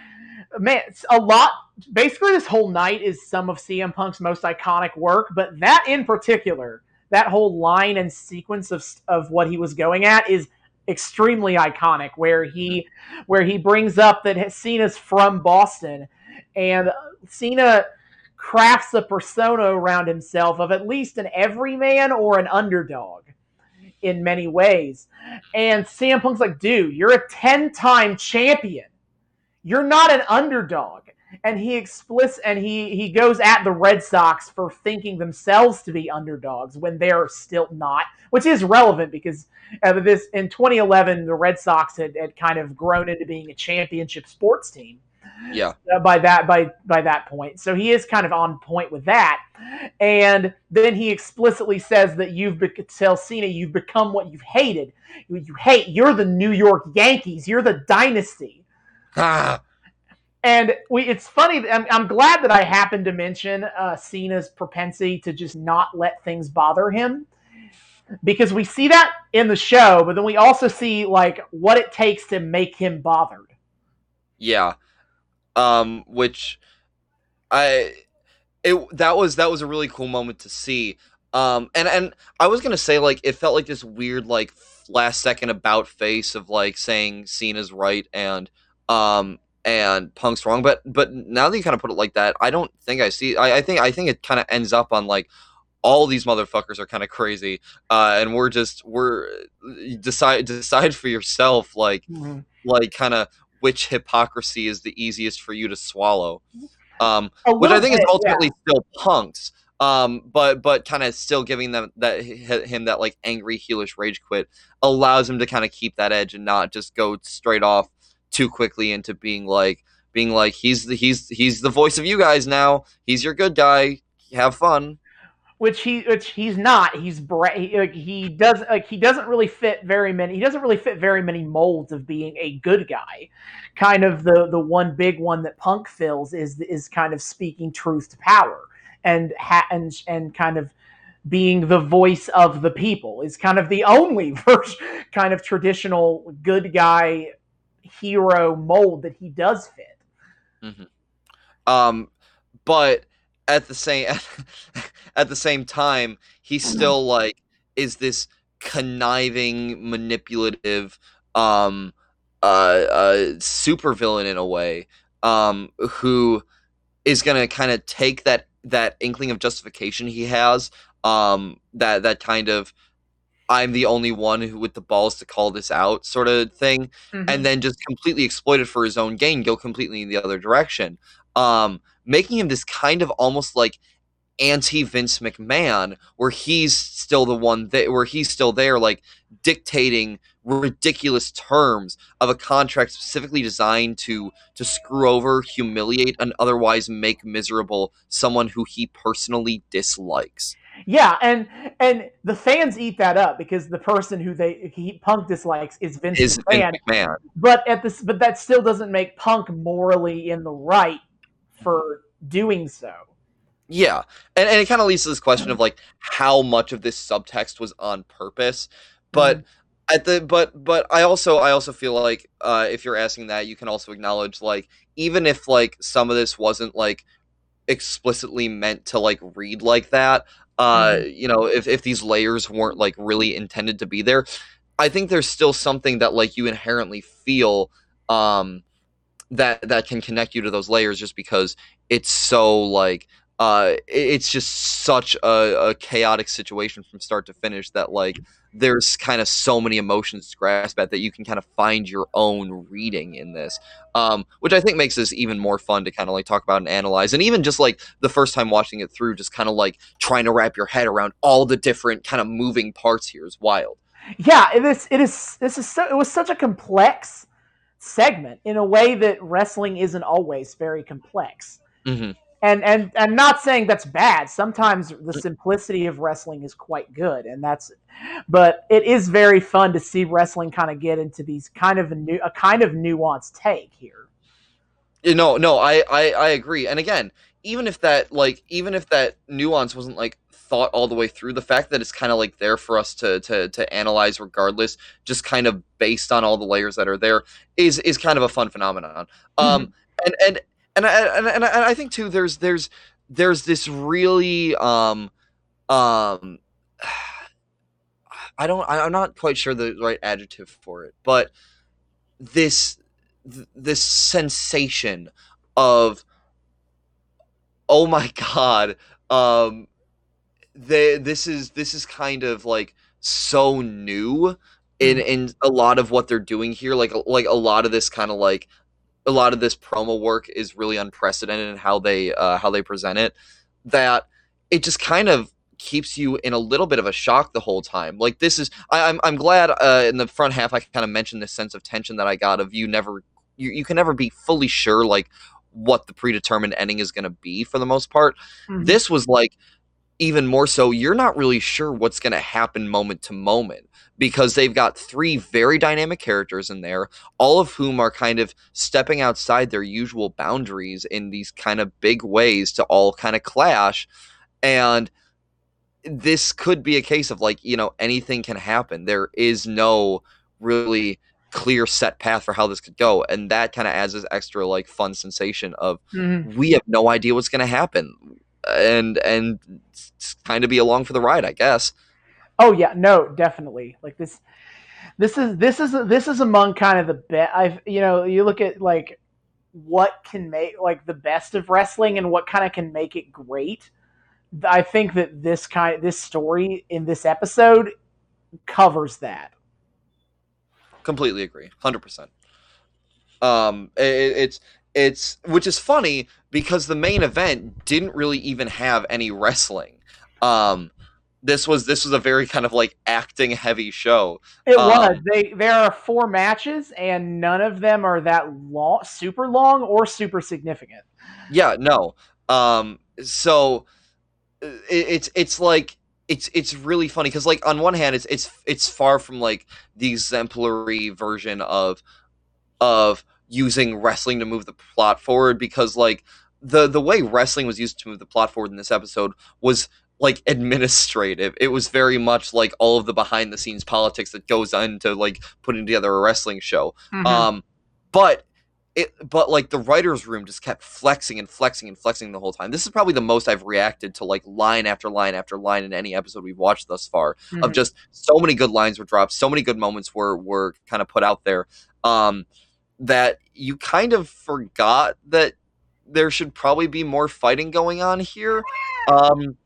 man, a lot. Basically, this whole night is some of CM Punk's most iconic work, but that in particular, that whole line and sequence of of what he was going at is extremely iconic. Where he where he brings up that Cena's from Boston, and Cena crafts a persona around himself of at least an everyman or an underdog in many ways. And CM Punk's like, dude, you're a 10 time champion. You're not an underdog. And he explicit and he he goes at the Red Sox for thinking themselves to be underdogs when they're still not, which is relevant because uh, this in 2011 the Red Sox had, had kind of grown into being a championship sports team yeah uh, by that by by that point. So he is kind of on point with that. And then he explicitly says that you've be- tell Cena you've become what you've hated. You, you hate. You're the New York Yankees. You're the dynasty. ah, And we, it's funny. I'm, I'm glad that I happened to mention uh, Cena's propensity to just not let things bother him, because we see that in the show, but then we also see like what it takes to make him bothered. yeah um which I it that was that was a really cool moment to see. Um and and I was gonna say like it felt like this weird like last second about face of like saying Cena's right and um and Punk's wrong. But but now that you kind of put it like that I don't think I see I, I think I think it kind of ends up on like all these motherfuckers are kind of crazy uh and we're just we're decide decide for yourself like like kind of which hypocrisy is the easiest for you to swallow. Um which i think is bit, yeah. ultimately still punks um but but kind of still giving them that him that like angry heelish rage quit allows him to kind of keep that edge and not just go straight off too quickly into being like being like he's the he's he's the voice of you guys now. He's your good guy. Have fun which he which he's not. He's bra- he, like, he does like he doesn't really fit very many he doesn't really fit very many molds of being a good guy. Kind of the the one big one that punk fills is is kind of speaking truth to power and ha- and and kind of being the voice of the people is kind of the only kind of traditional good guy hero mold that he does fit. Hmm. um but at the same at the same time he still like is this conniving manipulative um uh uh supervillain in a way um who is gonna kind of take that that inkling of justification he has um that that kind of i'm the only one who with the balls to call this out sort of thing and then just completely exploit it for his own gain, go completely in the other direction, um, making him this kind of almost like anti Vince McMahon, where he's still the one that where he's still there, like dictating ridiculous terms of a contract specifically designed to to screw over, humiliate, and otherwise make miserable someone who he personally dislikes. Yeah, and and the fans eat that up because the person who they he Punk dislikes is Vince Is McMahon. Vince McMahon? But at this, but that still doesn't make Punk morally in the right for doing so. Yeah, and, and it kind of leads to this question of like how much of this subtext was on purpose, but at the but but I also I also feel like uh, if you're asking that, you can also acknowledge like even if like some of this wasn't like explicitly meant to like read like that, uh, you know, if if these layers weren't like really intended to be there, I think there's still something that like you inherently feel um that that can connect you to those layers just because it's so like uh it's just such a, a chaotic situation from start to finish that like there's kind of so many emotions to grasp at that you can kind of find your own reading in this um which i think makes this even more fun to kind of like talk about and analyze and even just like the first time watching it through just kind of like trying to wrap your head around all the different kind of moving parts here is wild Yeah, it is. It is. This is. So, it was such a complex segment in a way that wrestling isn't always very complex. Mhm. and and I'm not saying that's bad. Sometimes the simplicity of wrestling is quite good, and that's. But it is very fun to see wrestling kind of get into these kind of a new a kind of nuanced take here. You know, no, I, I I agree. And again, even if that like even if that nuance wasn't like thought all the way through, the fact that it's kind of like there for us to to to analyze regardless, just kind of based on all the layers that are there, is is kind of a fun phenomenon. Um, mm-hmm. Um, and and and I, and, and I think too there's there's there's this really um um I don't I'm not quite sure the right adjective for it, but this this sensation of oh my god um they this is this is kind of like so new in mm. in a lot of what they're doing here like like a lot of this kind of like a lot of this promo work is really unprecedented in how they uh, how they present it. That it just kind of keeps you in a little bit of a shock the whole time. Like this is, I, am I'm, I'm glad uh, in the front half I kind of mentioned this sense of tension that I got of you never, you, you can never be fully sure like what the predetermined ending is going to be for the most part. Mm-hmm. This was like even more so. You're not really sure what's going to happen moment to moment because they've got three very dynamic characters in there, all of whom are kind of stepping outside their usual boundaries in these kind of big ways to all kind of clash. And this could be a case of like, you know, anything can happen. There is no really clear set path for how this could go and that kind of adds this extra like fun sensation of mm-hmm. we have no idea what's going to happen and and kind of be along for the ride i guess Oh yeah, no, definitely. Like this, this is this is this is among kind of the best. I've you know you look at like what can make like the best of wrestling and what kind of can make it great. I think that this kind this story in this episode covers that. Completely agree, hundred percent. Um, it, it's it's which is funny because the main event didn't really even have any wrestling. Um, this was this was a very kind of like acting heavy show. It um, was. They there are four matches and none of them are that long, super long or super significant. Yeah, no. Um so it, it's it's like it's it's really funny cuz like on one hand it's it's it's far from like the exemplary version of of using wrestling to move the plot forward because like the the way wrestling was used to move the plot forward in this episode was like administrative. It was very much like all of the behind the scenes politics that goes into like putting together a wrestling show. Mm-hmm. Um, but it, but like the writers' room just kept flexing and flexing and flexing the whole time. This is probably the most I've reacted to like line after line after line in any episode we've watched thus far. Mm-hmm. Of just so many good lines were dropped, so many good moments were were kind of put out there. Um, that you kind of forgot that there should probably be more fighting going on here. Um,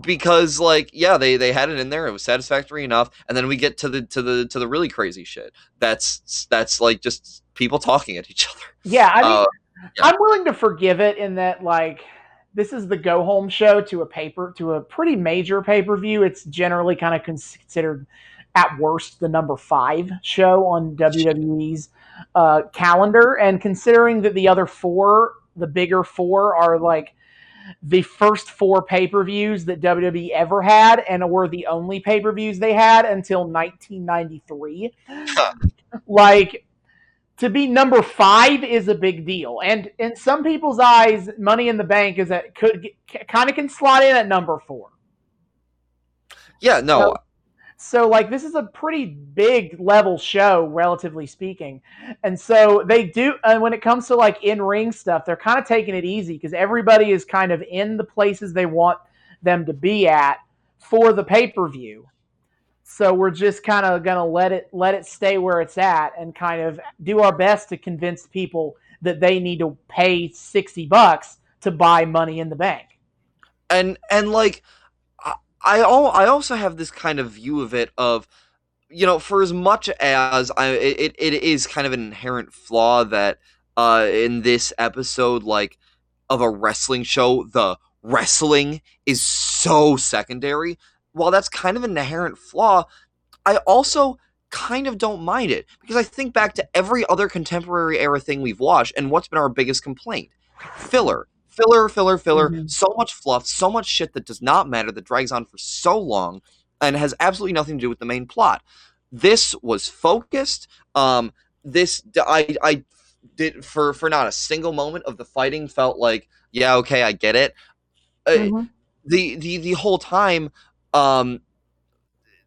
because like yeah they they had it in there it was satisfactory enough and then we get to the to the to the really crazy shit that's that's like just people talking at each other yeah i mean uh, yeah. i'm willing to forgive it in that like this is the go home show to a paper to a pretty major pay-per-view it's generally kind of considered at worst the number five show on wwe's uh, calendar and considering that the other four the bigger four are like the first four pay per views that WWE ever had and were the only pay per views they had until 1993. like, to be number five is a big deal. And in some people's eyes, Money in the Bank is that could kind of can slot in at number four. Yeah, no. So, so like this is a pretty big level show, relatively speaking. And so they do and when it comes to like in-ring stuff, they're kind of taking it easy because everybody is kind of in the places they want them to be at for the pay-per-view. So we're just kind of to let it let it stay where it's at and kind of do our best to convince people that they need to pay 60 bucks to buy money in the bank. And and like I all I also have this kind of view of it of you know for as much as I it, it is kind of an inherent flaw that uh in this episode like of a wrestling show the wrestling is so secondary. While that's kind of an inherent flaw I also kind of don't mind it. Because I think back to every other contemporary era thing we've watched and what's been our biggest complaint? Filler filler, filler, filler. Mhm. So much fluff, so much shit that does not matter that drags on for so long and has absolutely nothing to do with the main plot. This was focused. Um, this I I did for for not a single moment of the fighting felt like yeah okay I get it. Uh, Mhm. the the the whole time um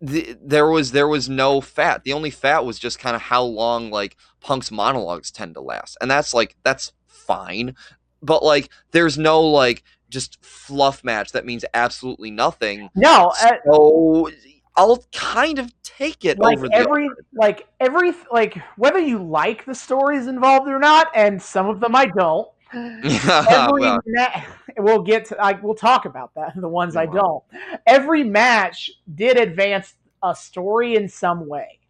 the, there was there was no fat the only fat was just kind of how long like punk's monologues tend to last and that's like that's fine but like there's no like just fluff match that means absolutely nothing. No, uh, so i'll kind of take it like over the every like every like whether you like the stories involved or not, and some of them I don't. every Well, ma- we'll get to I, we'll talk about that the ones i don't. Every match did advance a story in some way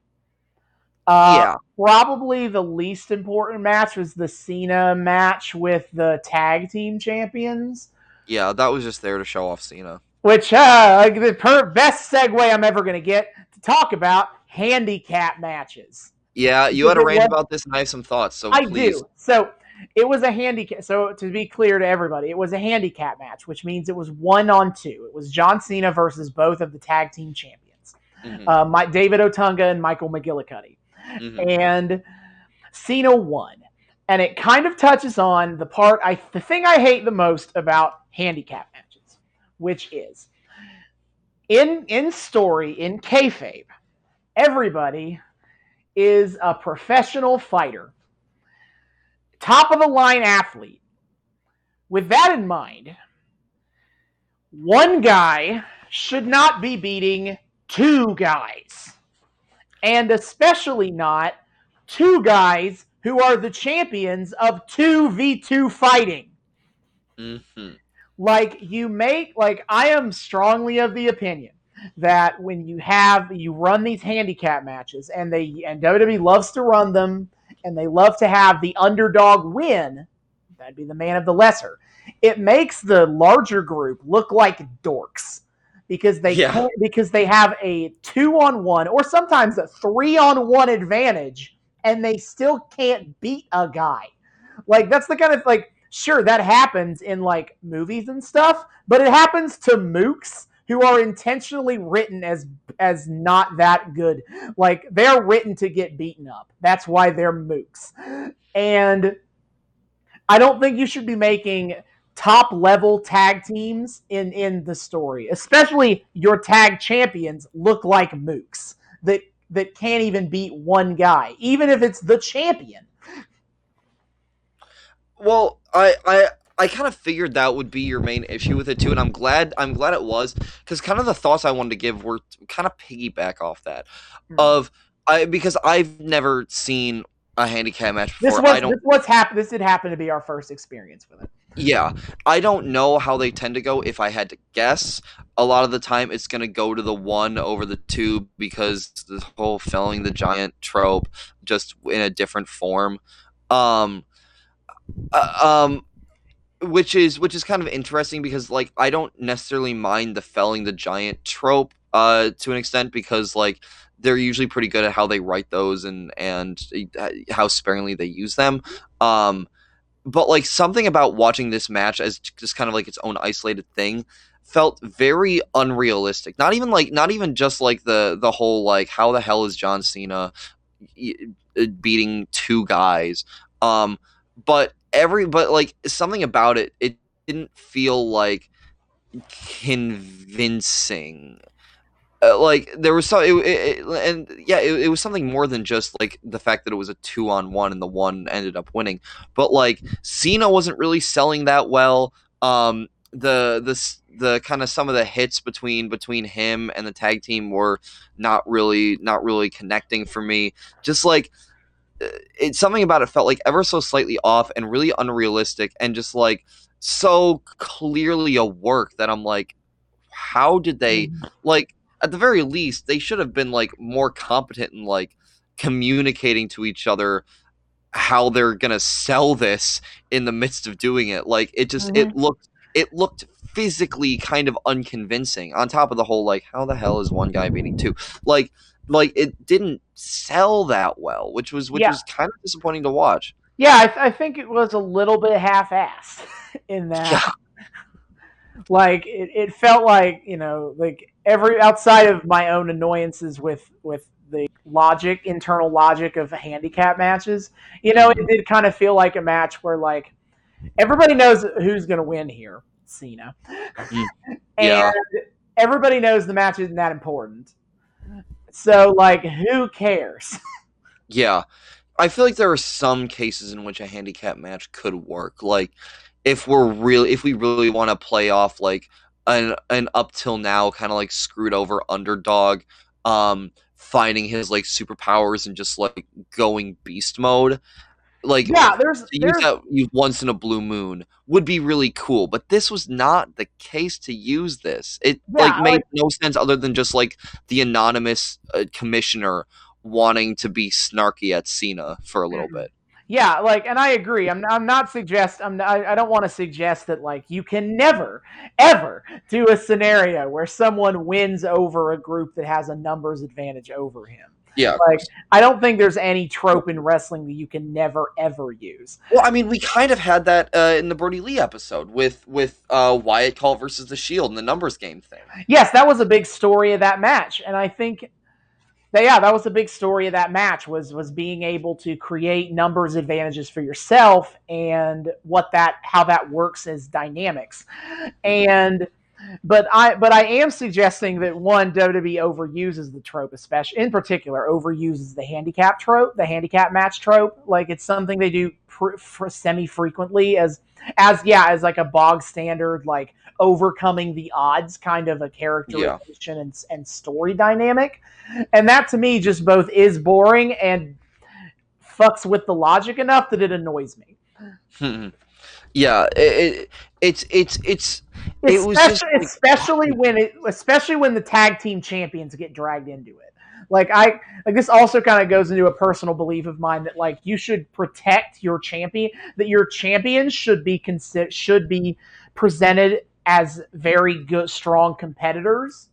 uh, yeah. probably the least important match was the cena match with the tag team champions. Yeah that was just there to show off cena. Which uh like the per- best segue i'm ever going to get to talk about handicap matches. Yeah you had a rant about this and i have some thoughts so I please. Do. So it was a handicap. So to be clear to everybody, it was a handicap match, which means it was one on two. It was John Cena versus both of the tag team champions, Mhm, uh, my, David Otunga and Michael McGillicutty, mhm. and Cena won. And it kind of touches on the part I, the thing I hate the most about handicap matches, which is in in story in kayfabe, everybody is a professional fighter top of the line athlete. With that in mind, one guy should not be beating two guys. And especially not two guys who are the champions of 2v2 fighting. Mhm. Like you make like I am strongly of the opinion that when you have you run these handicap matches and they and WWE loves to run them and they love to have the underdog win, that'd be the man of the lesser. It makes the larger group look like dorks because they Yeah. can't, because they have a two on one or sometimes a three on one advantage and they still can't beat a guy. Like that's the kind of like sure that happens in like movies and stuff, but it happens to mooks who are intentionally written as as not that good. Like they're written to get beaten up. That's why they're mooks. And I don't think you should be making top level tag teams in in the story, especially your tag champions look like mooks that that can't even beat one guy, even if it's the champion. Well, I I I kind of figured that would be your main issue with it too, and I'm glad I'm glad it was because kind of the thoughts I wanted to give were kind of piggyback off that Hmm. of I because I've never seen a handicap match This before. was I don't this what's happened. This did happen to be our first experience with it. Yeah I don't know how they tend to go. If I had to guess, a lot of the time it's gonna go to the one over the two because the whole felling the giant trope just in a different form. Um, uh, um which is which is kind of interesting because like I don't necessarily mind the felling the giant trope uh to an extent because like they're usually pretty good at how they write those and and uh, how sparingly they use them um but like something about watching this match as just kind of like its own isolated thing felt very unrealistic. Not even like not even just like the the whole like how the hell is John Cena uh, beating two guys? Um but every but like something about it it didn't feel like convincing uh, like there was so it, it, and yeah it, it was something more than just like the fact that it was a two on one and the one ended up winning. But like cena wasn't really selling that well. Um the the the kind of some of the hits between between him and the tag team were not really not really connecting for me. Just like uh, it's something about it felt like ever so slightly off and really unrealistic and just like so clearly a work that I'm like, how did they like at the very least they should have been like more competent in like communicating to each other how they're gonna sell this in the midst of doing it. Like it just it mm-hmm. looked it looked physically kind of unconvincing on top of the whole like how the hell is one guy beating two like like it didn't sell that well which was which Yeah. was kind of disappointing to watch Yeah, I, th- I think it was a little bit half-assed in that. Yeah. Like it, it felt like you know, like every outside of my own annoyances with with the logic, internal logic of handicap matches, you know, it did kind of feel like a match where like everybody knows who's going to win here, Cena, Mm. and everybody knows the match isn't that important. So like, who cares? Yeah. I feel like there are some cases in which a handicap match could work. Like if we're really if we really want to play off like an an up till now kind of like screwed over underdog um finding his like superpowers and just like going beast mode. Like yeah, there's to use there's that use once in a blue moon would be really cool, but this was not the case to use this. It Yeah, like made like- no sense other than just like the anonymous uh, commissioner wanting to be snarky at Cena for a little Mhm. bit. Yeah, like, and I agree. I'm, I'm not suggest. I'm. I, I don't want to suggest that like you can never, ever do a scenario where someone wins over a group that has a numbers advantage over him. Yeah. Like, I don't think there's any trope in wrestling that you can never ever use. Well, I mean, we kind of had that uh, in the Brodie Lee episode with with uh, Wyatt Call versus the Shield and the numbers game thing. Yes, that was a big story of that match, and I think yeah, that was a big story of that match was was being able to create numbers advantages for yourself and what that how that works as dynamics. And but I but I am suggesting that one WWE overuses the trope, especially in particular overuses the handicap trope, the handicap match trope. Like it's something they do pr- semi frequently as as yeah as like a bog standard like overcoming the odds kind of a characterization and, and story dynamic. And that to me just both is boring and fucks with the logic enough that it annoys me. Hmm. yeah, it, it, it's it's it's It was just especially, when it especially when the tag team champions get dragged into it. Like i like this also kind of goes into a personal belief of mine that like you should protect your champion that your champions should be consider should be presented as very good strong competitors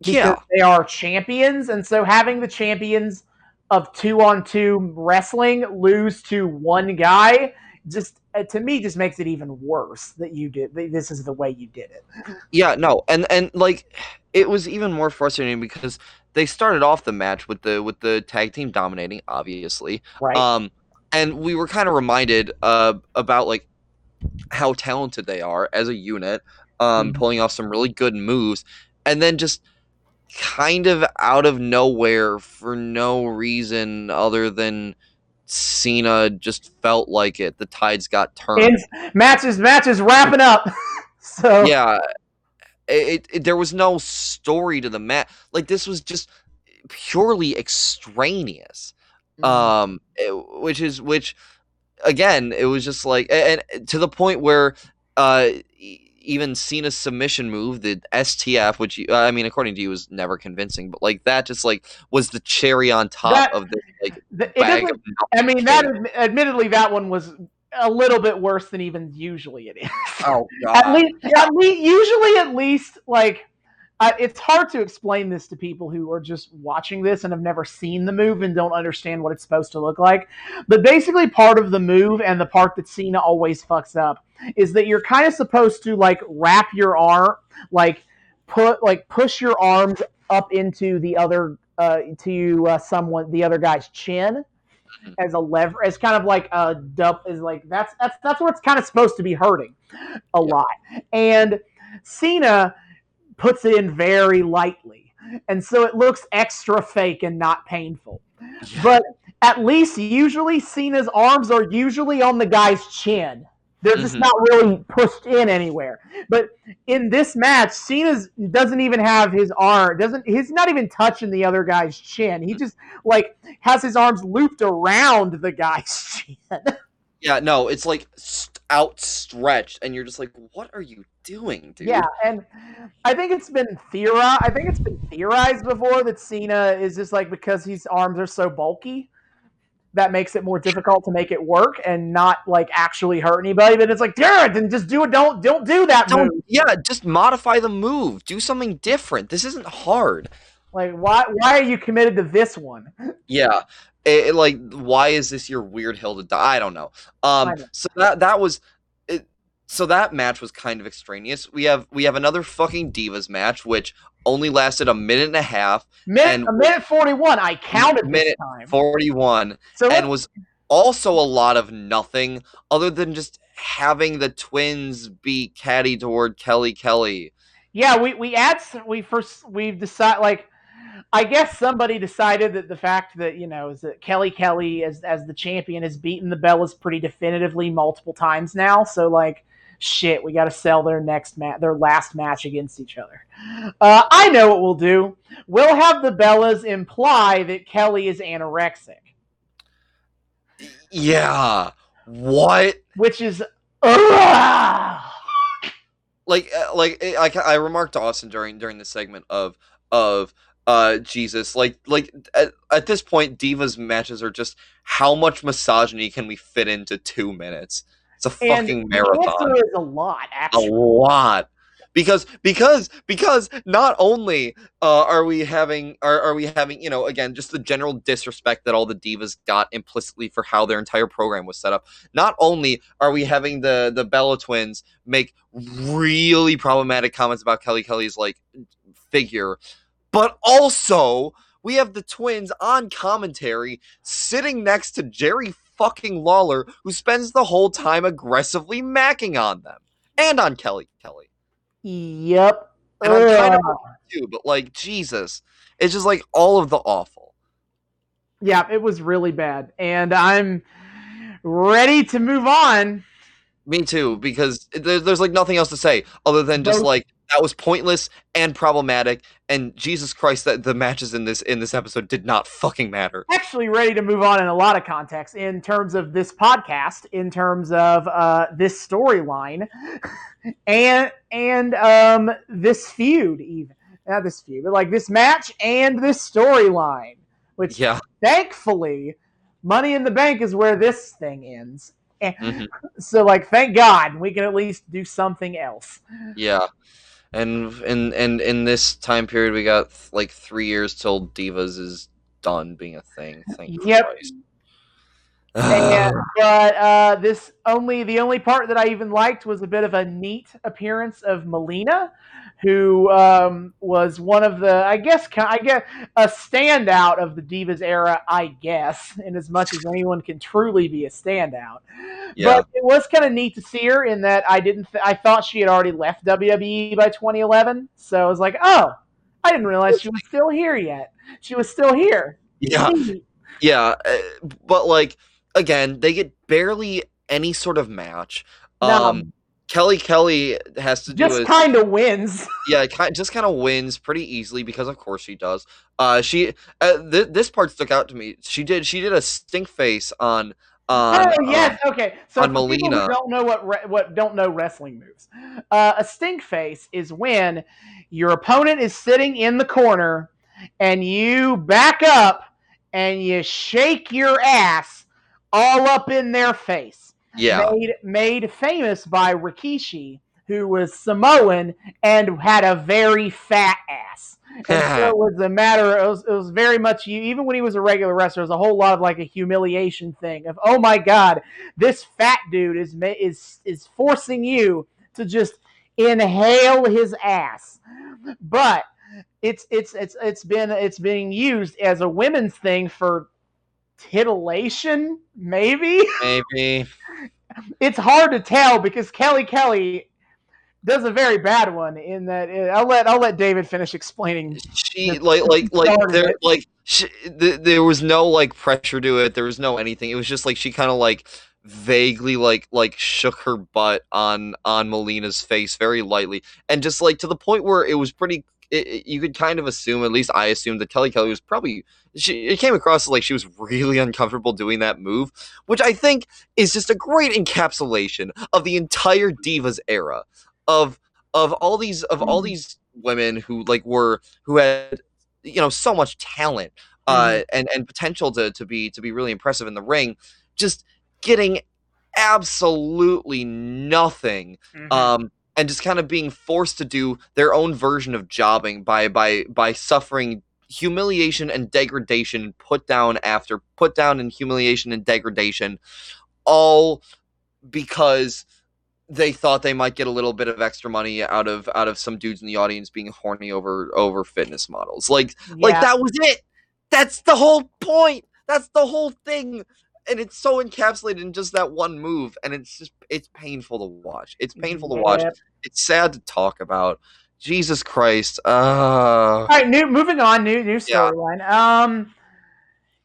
because yeah. they are champions and so having the champions of two on two wrestling lose to one guy just uh, to me just makes it even worse that you did that this is the way you did it Yeah, no, and and like it was even more frustrating because they started off the match with the with the tag team dominating, obviously. right Um, and we were kind of reminded uh about like how talented they are as a unit, um, Mhm. pulling off some really good moves, and then just kind of out of nowhere for no reason other than Cena just felt like it. The tides got turned. and matches matches wrapping up so yeah it, it there was no story to the match like this was just purely extraneous Mhm. um it- which is which again it was just like and, and to the point where uh even Cena's submission move, the STF, which you, I mean, according to you, was never convincing, but like that, just like was the cherry on top That- of this like The- it bag doesn't- of i mean that admittedly that one was a little bit worse than even usually it is oh god. at least, at least, usually, at least, like, I, it's hard to explain this to people who are just watching this and have never seen the move and don't understand what it's supposed to look like. But basically, part of the move and the part that Cena always fucks up is that you're kind of supposed to like wrap your arm, like put, like push your arms up into the other, uh, to uh, someone, the other guy's chin as a lever as kind of like a dub is like that's that's that's what it's kind of supposed to be hurting a lot. And cena puts it in very lightly. And so it looks extra fake and not painful. But at least usually cena's arms are usually on the guy's chin. They're just Mhm. not really pushed in anywhere. But in this match cena's doesn't even have his arm doesn't he's not even touching the other guy's chin. He just like has his arms looped around the guy's chin. Yeah, no, it's like outstretched, and you're just like, what are you doing, dude? yeah, and I think it's been theorized. I think it's been theorized before that Cena is just like because his arms are so bulky, that makes it more difficult to make it work and not like actually hurt anybody. But it's like, dude, then just do it. Don't don't do that Don't, move. yeah, just modify the move. Do something different. This isn't hard. Like why why are you committed to this one? Yeah, it, it, like why is this your weird hill to die? I don't know. Um, so that that was it. So that match was kind of extraneous. We have we have another fucking divas match, which only lasted a minute and a half, Minute, And- a minute forty-one. I counted Minute forty one, so and was also a lot of nothing other than just having the twins be catty toward Kelly Kelly. yeah, we we add we first we've decided like. I guess somebody decided that the fact that you know is that Kelly Kelly as as the champion has beaten the Bellas pretty definitively multiple times now. So like, shit, we got to sell their next match, their last match against each other. Uh, I know what we'll do. We'll have the Bellas imply that Kelly is anorexic, Yeah. What? which is. Like uh, like I, I I remarked to Austin during during the segment of of uh Jesus. Like like at, at this point divas matches are just how much misogyny can we fit into 2 minutes? It's a fucking the marathon. answer is a lot, actually. a lot. Because because because not only uh, are we having are, are we having you know again just the general disrespect that all the divas got implicitly for how their entire program was set up not only are we having the the Bella twins make really problematic comments about Kelly Kelly's like figure but also we have the twins on commentary sitting next to Jerry fucking Lawler who spends the whole time aggressively macking on them and on Kelly Kelly Yep. and I'm kind of too, but like Jesus, it's just like all of the awful. Yeah, it was really bad. And I'm ready to move on. Me too, because there's like nothing else to say other than just like that was pointless and problematic. And Jesus Christ, that the matches in this in this episode did not fucking matter. Actually, ready to move on in a lot of context in terms of this podcast, in terms of uh, this storyline, and and um, this feud, even not this feud, but like this match and this storyline. Which Yeah, thankfully, Money in the Bank is where this thing ends. And- Mhm. So, like, thank God we can at least do something else. yeah. And in and in this time period, we got like three years till Divas is done being a thing. Thank Yep. Christ. And, but uh, this only the only part that I even liked was a bit of a neat appearance of Melina, who um, was one of the I guess I guess a standout of the Divas era. I guess in as much as anyone can truly be a standout. yeah, But it was kind of neat to see her in that I didn't th- I thought she had already left WWE by 2011, so I was like, oh, I didn't realize she was still here yet. She was still here. yeah. Yeah, uh, but like again, they get barely any sort of match. No. Um, Kelly Kelly has to do Just kind of wins. yeah, just kind of wins pretty easily because of course she does. Uh, she uh, th- this part stuck out to me. She did she did a stink face on on oh yes, okay. So on for people who Melina. don't know what re- what don't know wrestling moves, uh, a stink face is when your opponent is sitting in the corner and you back up and you shake your ass all up in their face. Yeah Made made famous by Rikishi, who was Samoan and had a very fat ass. And so it was a matter. It was, it was very much you. Even when he was a regular wrestler, it was a whole lot of like a humiliation thing of, oh my god, this fat dude is is is forcing you to just inhale his ass. But it's it's it's it's been it's being used as a women's thing for titillation, maybe. maybe It's hard to tell because Kelly Kelly does a very bad one in that uh, I'll let I'll let David finish explaining she like like like there it. like she, th- there was no like pressure to it. There was no anything. It was just like she kind of like vaguely like like shook her butt on on Melina's face very lightly and just like to the point where it was pretty it, it- you could kind of assume at least I assumed that Kelly Kelly was probably she it came across as like she was really uncomfortable doing that move which I think is just a great encapsulation of the entire divas era of of all these of all Mhm. these women who like were who had you know so much talent uh and and potential to to be to be really impressive in the ring just getting absolutely nothing um and just kind of being forced to do their own version of jobbing by by by suffering humiliation and degradation put down after put down and humiliation and degradation all because they thought they might get a little bit of extra money out of out of some dudes in the audience being horny over over fitness models. Like like that was it. That's the whole point. That's the whole thing. And it's so encapsulated in just that one move and it's just it's painful to watch. It's painful to watch. Yep. It's sad to talk about. Jesus Christ. Uh All right, new moving on, new new Yeah. storyline. Um,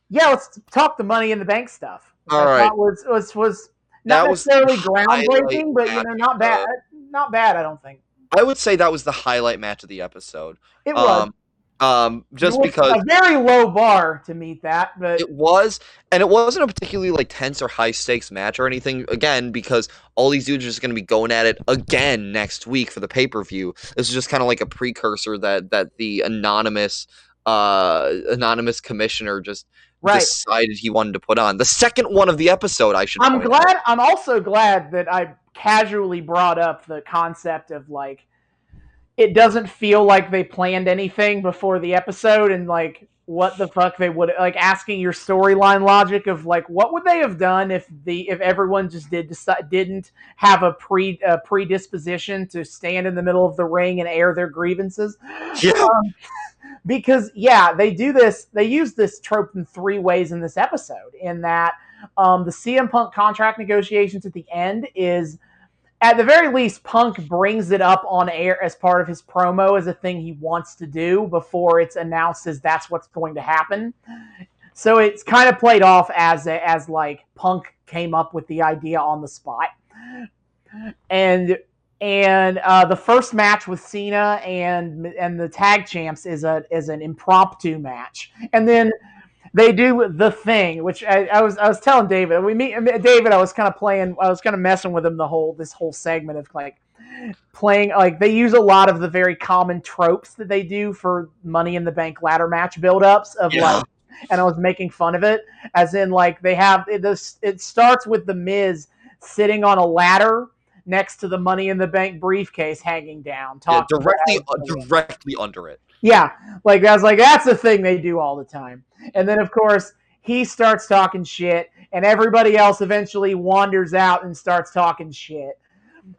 yeah, let's talk the money in the bank stuff. All right. was was was not That was necessarily groundbreaking, but you know, not bad, not bad. I don't think I would say that was the highlight match of the episode. it was. Um um just It was because a very low bar to meet that, but It was, and it wasn't a particularly like tense or high stakes match or anything. Again, because all these dudes are just going to be going at it again next week for the pay per view. This is just kind of like a precursor that that the anonymous uh anonymous commissioner just right. decided he wanted to put on the second one of the episode. I should. I'm point out. glad. I'm also glad that I casually brought up the concept of like it doesn't feel like they planned anything before the episode and like what the fuck they would like asking your storyline logic of like what would they have done if the if everyone just did decide didn't have a pre a predisposition to stand in the middle of the ring and air their grievances Yeah. um, because yeah, they do this. They use this trope in three ways in this episode. In that, um, the CM Punk contract negotiations at the end is, at the very least, Punk brings it up on air as part of his promo as a thing he wants to do before it's announced as that's what's going to happen. So it's kind of played off as a, as like Punk came up with the idea on the spot, and and uh, the first match with Cena and and the tag champs is a is an impromptu match, and then they do the thing, which I, I was I was telling David. We meet David. I was kind of playing. I was kind of messing with him the whole this whole segment of like playing like they use a lot of the very common tropes that they do for Money in the Bank ladder match build-ups of Yeah. like and I was making fun of it as in like they have it, this, it starts with the Miz sitting on a ladder next to the Money in the Bank briefcase hanging down talking about directly how it's gonna win. directly under it. Yeah, like I was like, that's the thing they do all the time. And then of course he starts talking shit, and everybody else eventually wanders out and starts talking shit,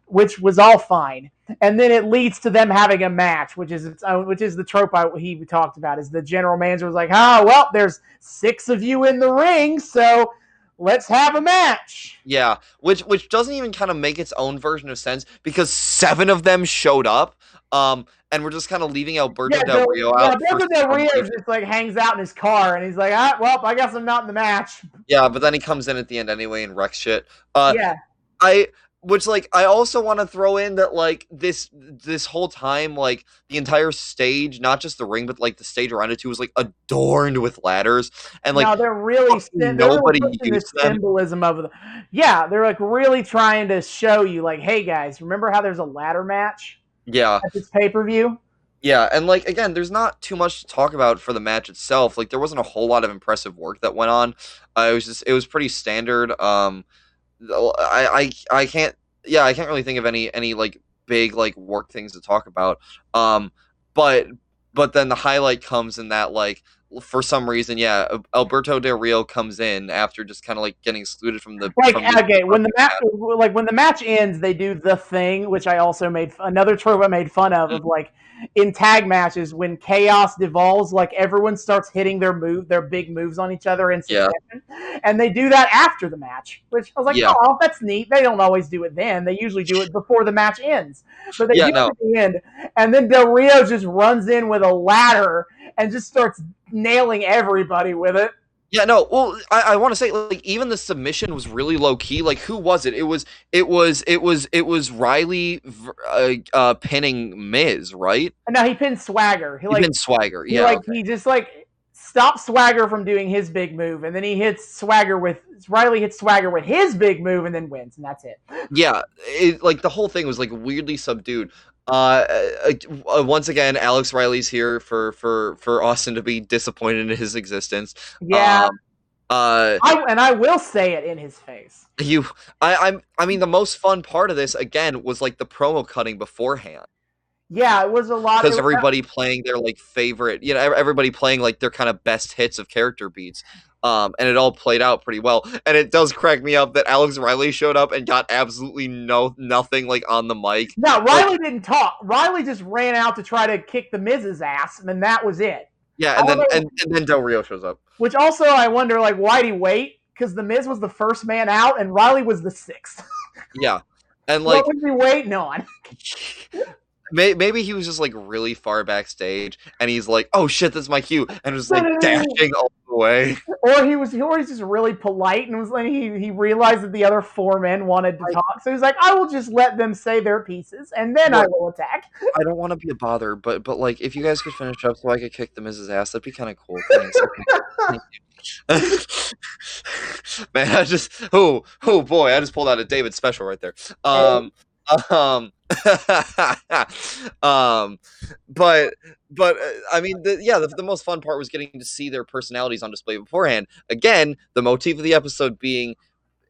which was all fine. And then it leads to them having a match, which is its own, which is the trope I, he talked about. Is the general manager was like, "Oh well, there's six of you in the ring, so let's have a match." Yeah, which which doesn't even kind of make its own version of sense because seven of them showed up, um, and we're just kind of leaving Alberto Yeah, Del Rio yeah, out. Alberto Del Rio just like hangs out in his car, and he's like, "Ah, well, I guess I'm not in the match." Yeah, but then he comes in at the end anyway and wrecks shit. Uh, yeah, I which like I also want to throw in that like this this whole time like the entire stage, not just the ring, but like the stage around it too, was like adorned with ladders and like no, they're really they're really nobody pushing used them. symbolism of the. Yeah, they're like really trying to show you, like, hey guys, remember how there's a ladder match yeah. At this pay per view? yeah and like again there's not too much to talk about for the match itself. Like there wasn't a whole lot of impressive work that went on. Uh, it was just it was pretty standard. Um I, I i can't yeah i can't really think of any any like big like work things to talk about. Um but but then the highlight comes in that like for some reason yeah alberto del rio comes in after just kind of like getting excluded from the Like, from the- okay, when the match, like when the match ends, they do the thing, which I also made another trope I made fun of, Mm. of like in tag matches when chaos devolves, like everyone starts hitting their move, their big moves on each other in Yeah. and they do that after the match, which I was like, Yeah. oh, that's neat. They don't always do it then; they usually do it before the match ends, but they Yeah, do no. it at the end, and then Del Rio just runs in with a ladder and just starts nailing everybody with it. Yeah, no. Well, I, I want to say like even the submission was really low key. Like who was it? It was it was it was it was Riley uh, uh pinning Miz, right? No, he pins Swagger. He He like pinned Swagger. He Yeah. like okay. he just like stops Swagger from doing his big move, and then he hits Swagger with Riley hits Swagger with his big move, and then wins, and that's it. yeah. It, like the whole thing was like weirdly subdued. Uh, uh, uh, once again, Alex Riley's here for for for Austin to be disappointed in his existence. Yeah, Um, uh, I, and I will say it in his face. you, I, I'm, I mean, the most fun part of this again was like the promo cutting beforehand. Yeah, it was a lot because everybody playing their like favorite, you know, everybody playing like their kind of best hits of character beats. Um, and it all played out pretty well. And it does crack me up that Alex Riley showed up and got absolutely no nothing like on the mic. No, Riley didn't talk. Riley just ran out to try to kick the Miz's ass, and then that was it. Yeah, and then and, and then Del Rio shows up. Which also I wonder, like, why'd he wait? Because the Miz was the first man out, and Riley was the sixth. Yeah, and like what was he waiting on? may, maybe he was just like really far backstage, and he's like, "Oh shit, that's my cue," and was like dashing all the way. Or he was, or he's just really polite, and was like he he realized that the other four men wanted to talk, so he's like, I will just let them say their pieces, and then I will attack. I don't want to be a bother, but but like if you guys could finish up so I could kick the Miz's ass, that'd be kind of cool. Thanks. Okay. Thank you. Man, I just oh oh boy, I just pulled out a David special right there. Um um um but but uh, I mean the, yeah the, the most fun part was getting to see their personalities on display beforehand. Again, the motif of the episode being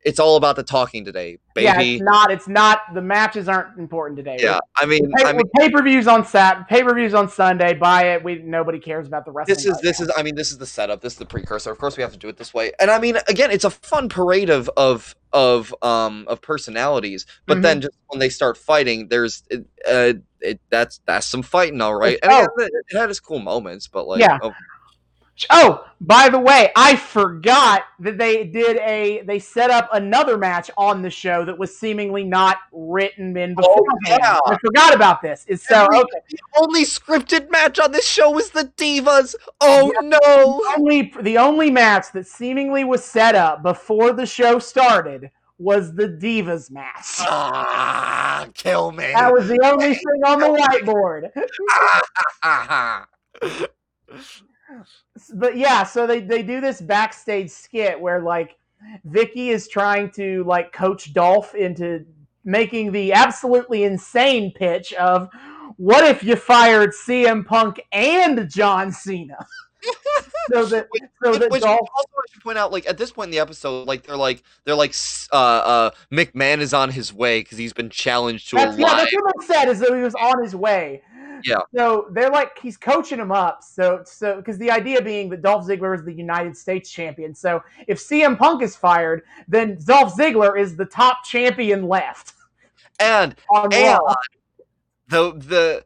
it's all about the talking today, baby. Yeah, it's not. It's not. The matches aren't important today. Yeah, I mean, Pay, I mean, pay per views on Sat, pay per views on Sunday. Buy it. We nobody cares about the rest. this is this is i mean this is the setup this is the precursor of course we have to do it this way and i mean again it's a fun parade of of of um of personalities but Mhm. then just when they start fighting there's it, uh it that's that's some fighting all right and Oh. it, it had its cool moments but like Yeah. oh, Oh, by the way, I forgot that they did a they set up another match on the show that was seemingly not written in beforehand. Oh, yeah. I forgot about this. Is so okay. the only scripted match on this show was the divas oh no Only the only match that seemingly was set up before the show started was the Divas match. ah, kill me That was the only thing on the whiteboard. but yeah, so they, they do this backstage skit where like Vickie is trying to like coach Dolph into making the absolutely insane pitch of what if you fired CM Punk and John Cena? so that so that Which Dolph also I should point out, like at this point in the episode, like they're like they're like uh uh McMahon is on his way because he's been challenged to a yeah, that's what they said is that he was on his way. Yeah. So they're like he's coaching him up. So so because the idea being that Dolph Ziggler is the United States champion. So if CM Punk is fired, then Dolph Ziggler is the top champion left and and Raw. the the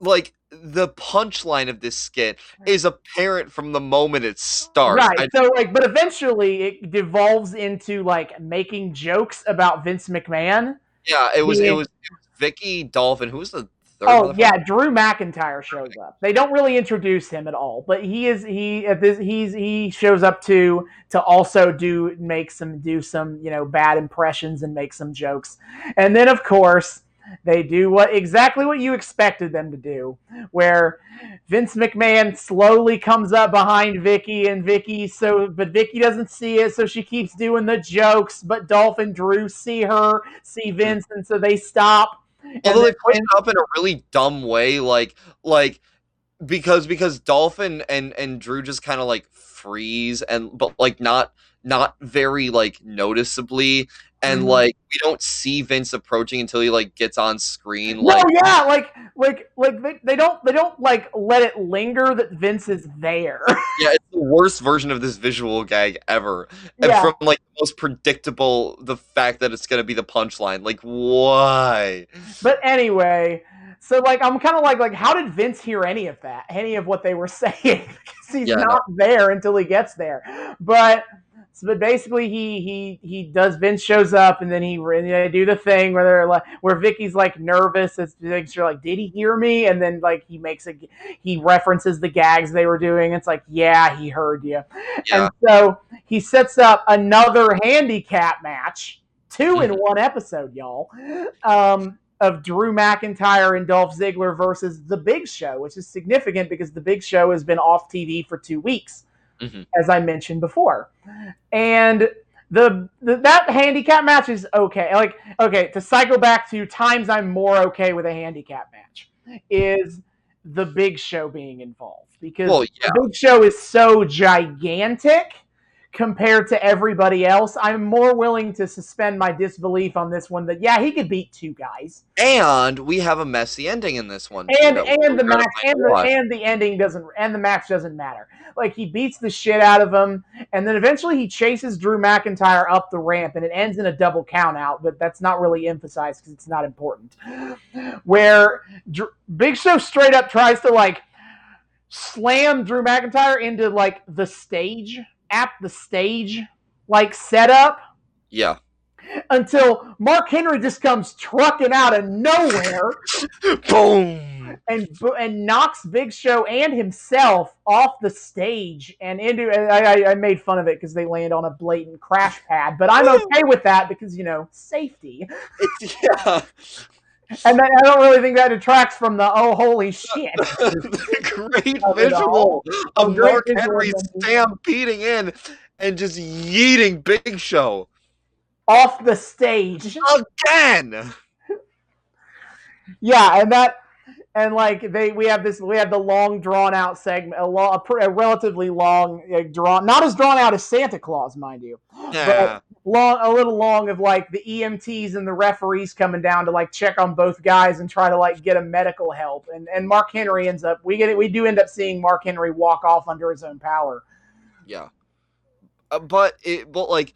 like the punchline of this skit is apparent from the moment it starts. Right. So like, but eventually it devolves into like making jokes about Vince McMahon. yeah, it was it was it was Vickie Dolphin. Who was the? Oh yeah, Drew McIntyre shows up. They don't really introduce him at all, but he is he at this he's he shows up to to also do make some do some you know bad impressions and make some jokes, and then of course they do what exactly what you expected them to do, where Vince McMahon slowly comes up behind Vickie and Vickie so but Vickie doesn't see it, so she keeps doing the jokes, but Dolph and Drew see her, see Vince, and so they stop. Although they played it up in a really dumb way, like like because because Dolphin and and Drew just kind of like freeze and but like not not very like noticeably and Mhm. like we don't see Vince approaching until he like gets on screen No, like yeah, like like like they, they don't they don't like let it linger that Vince is there. yeah it's the worst version of this visual gag ever and yeah, from like the most predictable the fact that it's gonna be the punchline like why but anyway, so like I'm kind of like like how did Vince hear any of that, any of what they were saying? because he's Yeah, not there until he gets there. But so, but basically he he he does. Vince shows up and then he and they do the thing where they're like where Vickie's like nervous as you're like did he hear me? And then like he makes a he references the gags they were doing. It's like yeah he heard you. yeah And so he sets up another handicap match, 2 in Mhm. one episode, y'all, um, of Drew McIntyre and Dolph Ziggler versus The Big Show, which is significant because The Big Show has been off TV for two weeks, Mhm. as I mentioned before. And the, the that handicap match is okay. Like, okay, to cycle back to times I'm more okay with a handicap match is the Big Show being involved because well yeah the Big Show is so gigantic compared to everybody else, I'm more willing to suspend my disbelief on this one that yeah, he could beat two guys. And we have a messy ending in this one. And too, and the match and the, and the ending doesn't and the match doesn't matter. Like he beats the shit out of him, and then eventually he chases Drew McIntyre up the ramp, and it ends in a double count out. But that's not really emphasized because it's not important. Where Dr- Big Show straight up tries to like slam Drew McIntyre into like the stage at the stage like setup yeah. until Mark Henry just comes trucking out of nowhere Boom. and and knocks Big Show and himself off the stage and into. I, I, I made fun of it because they land on a blatant crash pad, but I'm okay with that because you know safety, It's, yeah. And then I don't really think that detracts from the oh holy shit. the great visual of Mark Henry stampeding in and just yeeting Big Show off the stage. again. Yeah, and that and like they we have this we have the long drawn out segment a, lo- a, pr- a relatively long uh, drawn not as drawn out as Santa Claus mind you Yeah. long a little long of like the EMTs and the referees coming down to like check on both guys and try to like get a medical help and and Mark Henry ends up we get it we do end up seeing Mark Henry walk off under his own power Yeah. Uh, but it but like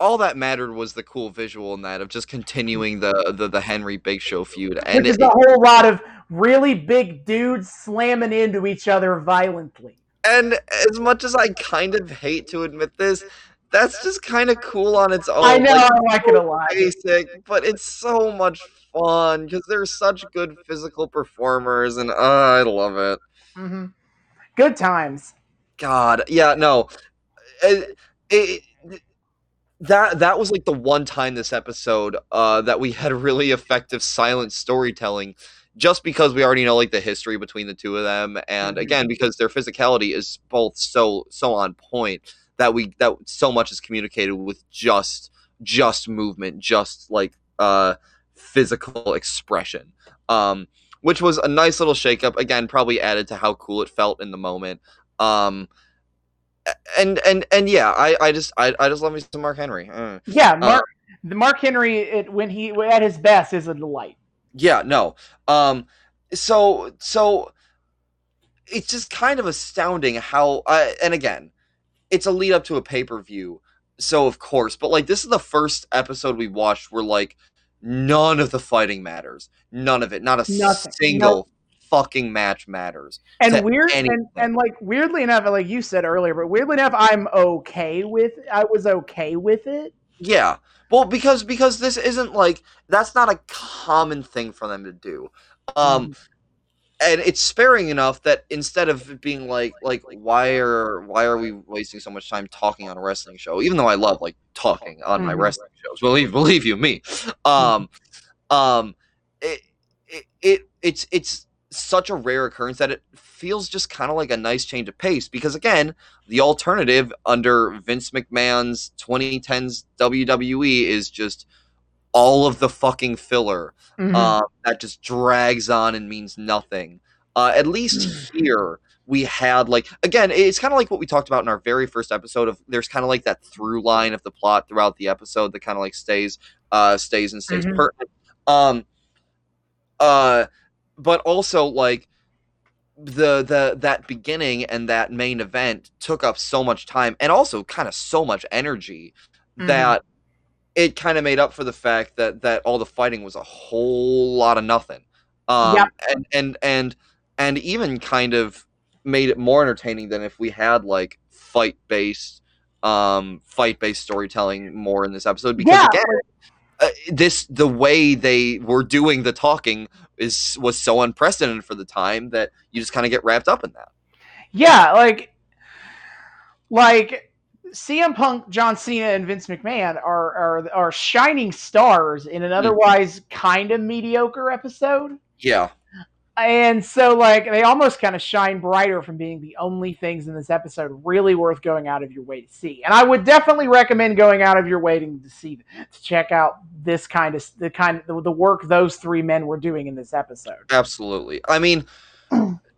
all that mattered was the cool visual in that of just continuing the the, the Henry Big Show feud and which is it, a whole lot of really big dudes slamming into each other violently. And as much as I kind of hate to admit this, that's just kind of cool on its own. I know Like, I like it a lot basic, but it's so much fun because they're such good physical performers, and uh, I love it. hmm good times. God, yeah, no, it, it, that that was like the one time this episode uh, that we had really effective silent storytelling, just because we already know like the history between the two of them, and Mhm. again because their physicality is both so so on point that we that so much is communicated with just just movement, just like uh physical expression. Um which was a nice little shakeup. Again, probably added to how cool it felt in the moment. Um and and and yeah, I I just I, I just love me some Mark Henry. Uh, Yeah, Mark. the Mark Henry, it, when he at his best, is a delight. Yeah, no. Um so so it's just kind of astounding how I and again, it's a lead up to a pay-per-view. So of course, but like this is the first episode we watched where like none of the fighting matters. None of it. Not a Nothing. single fucking match matters. And weird, and, and like weirdly enough, like you said earlier, but weirdly enough, I'm okay with. I was okay with it. Yeah. Well, because because this isn't like that's not a common thing for them to do. Um and it's sparing enough that instead of being like like why are why are we wasting so much time talking on a wrestling show even though I love like talking on my Mhm. wrestling shows believe believe you me um um it, it it it's it's such a rare occurrence that it feels just kind of like a nice change of pace because again the alternative under Vince McMahon's 2010s WWE is just all of the fucking filler Mhm. uh, that just drags on and means nothing. Uh, at least here we had like again, it's kind of like what we talked about in our very first episode of there's kind of like that through line of the plot throughout the episode that kind of like stays uh stays and stays Mhm. pertinent. Um uh but also like the the that beginning and that main event took up so much time and also kind of so much energy Mhm. that it kind of made up for the fact that that all the fighting was a whole lot of nothing um Yep. and and and and even kind of made it more entertaining than if we had like fight based um fight based storytelling more in this episode because Yeah, again uh, this the way they were doing the talking is was so unprecedented for the time that you just kind of get wrapped up in that. Yeah, like like CM Punk, John Cena, and Vince McMahon are are are shining stars in an otherwise kind of mediocre episode. yeah And so like they almost kind of shine brighter from being the only things in this episode really worth going out of your way to see. And I would definitely recommend going out of your way to see to check out this kind of the kind of the, the work those three men were doing in this episode. Absolutely. I mean,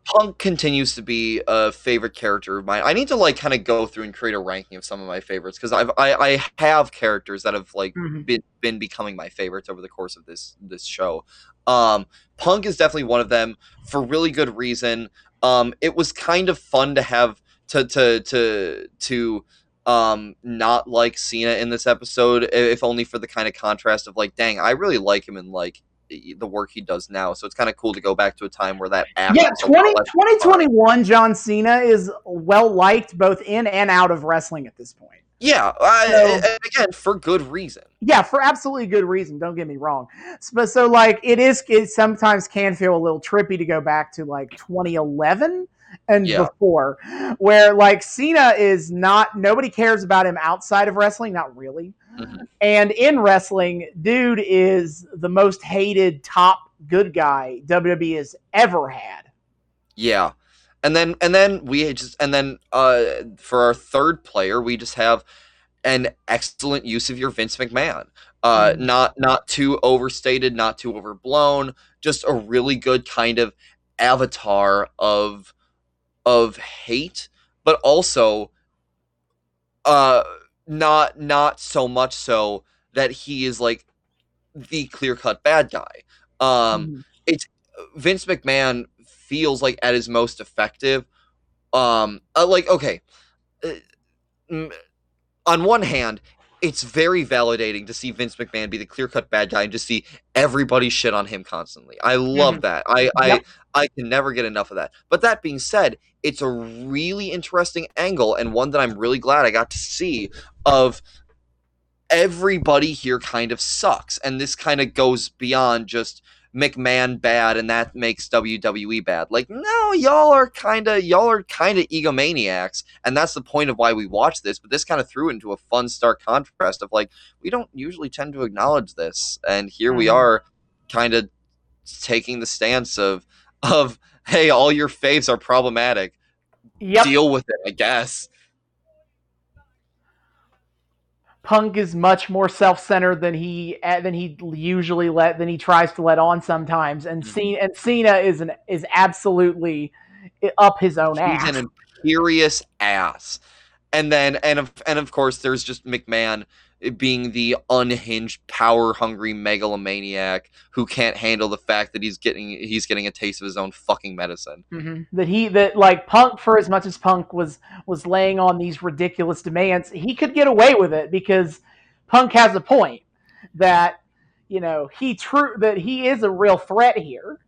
Punk continues to be a favorite character of mine. I need to like kind of go through and create a ranking of some of my favorites because I've I, I have characters that have like Mhm. been been becoming my favorites over the course of this this show. Um, Punk is definitely one of them for really good reason. Um, it was kind of fun to have to to to to um not like Cena in this episode, if only for the kind of contrast of like, dang, I really like him in like the work he does now. So it's kind of cool to go back to a time where that Yeah, was a lot 20, 2021 John Cena is well liked both in and out of wrestling at this point. Yeah, I, So- and again for good reason. Yeah, for absolutely good reason. Don't get me wrong. But so like it is, it sometimes can feel a little trippy to go back to like 2011 and Yeah. before, where like Cena is not nobody cares about him outside of wrestling, not really. Mhm. And in wrestling, dude is the most hated top good guy WWE has ever had. Yeah. And then and then we just and then uh for our third player we just have an excellent use of your Vince McMahon. Uh Mhm. not not too overstated, not too overblown, just a really good kind of avatar of of hate, but also uh not not so much so that he is like the clear-cut bad guy. Um Mhm. Vince McMahon feels like at his most effective. Um, uh, like okay, uh, mm, on one hand, it's very validating to see Vince McMahon be the clear cut bad guy and just see everybody shit on him constantly. I love mm-hmm. that. I Yep. I I can never get enough of that. But that being said, it's a really interesting angle and one that I'm really glad I got to see of everybody here kind of sucks and this kind of goes beyond just McMahon bad and that makes WWE bad. Like, no, y'all are kind of y'all are kind of egomaniacs, and that's the point of why we watch this. But this kind of threw it into a fun, stark contrast of like we don't usually tend to acknowledge this, and here we Mhm. are, kind of taking the stance of of hey, all your faves are problematic. Yep. Deal with it, I guess. Punk is much more self-centered than he eh, than he usually let than he tries to let on sometimes, and Mhm. Cena and Cena is an is absolutely up his own He's ass. He's an imperious ass. And then and of and of course there's just McMahon being the unhinged, power hungry megalomaniac who can't handle the fact that he's getting he's getting a taste of his own fucking medicine. Mhm. That he that like Punk for as much as Punk was was laying on these ridiculous demands, he could get away with it because Punk has a point that you know he true that he is a real threat here.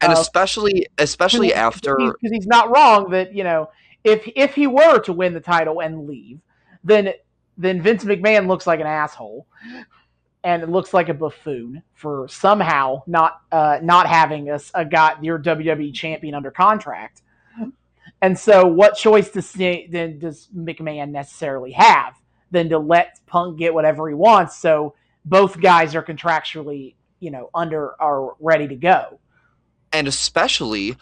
And Uh, especially especially after because he's not wrong that you know if if he were to win the title and leave, then then Vince McMahon looks like an asshole, and it looks like a buffoon for somehow not uh, not having a, a got your WWE champion under contract. And so, what choice does then does McMahon necessarily have than to let Punk get whatever he wants? So both guys are contractually, you know, under are ready to go. and especially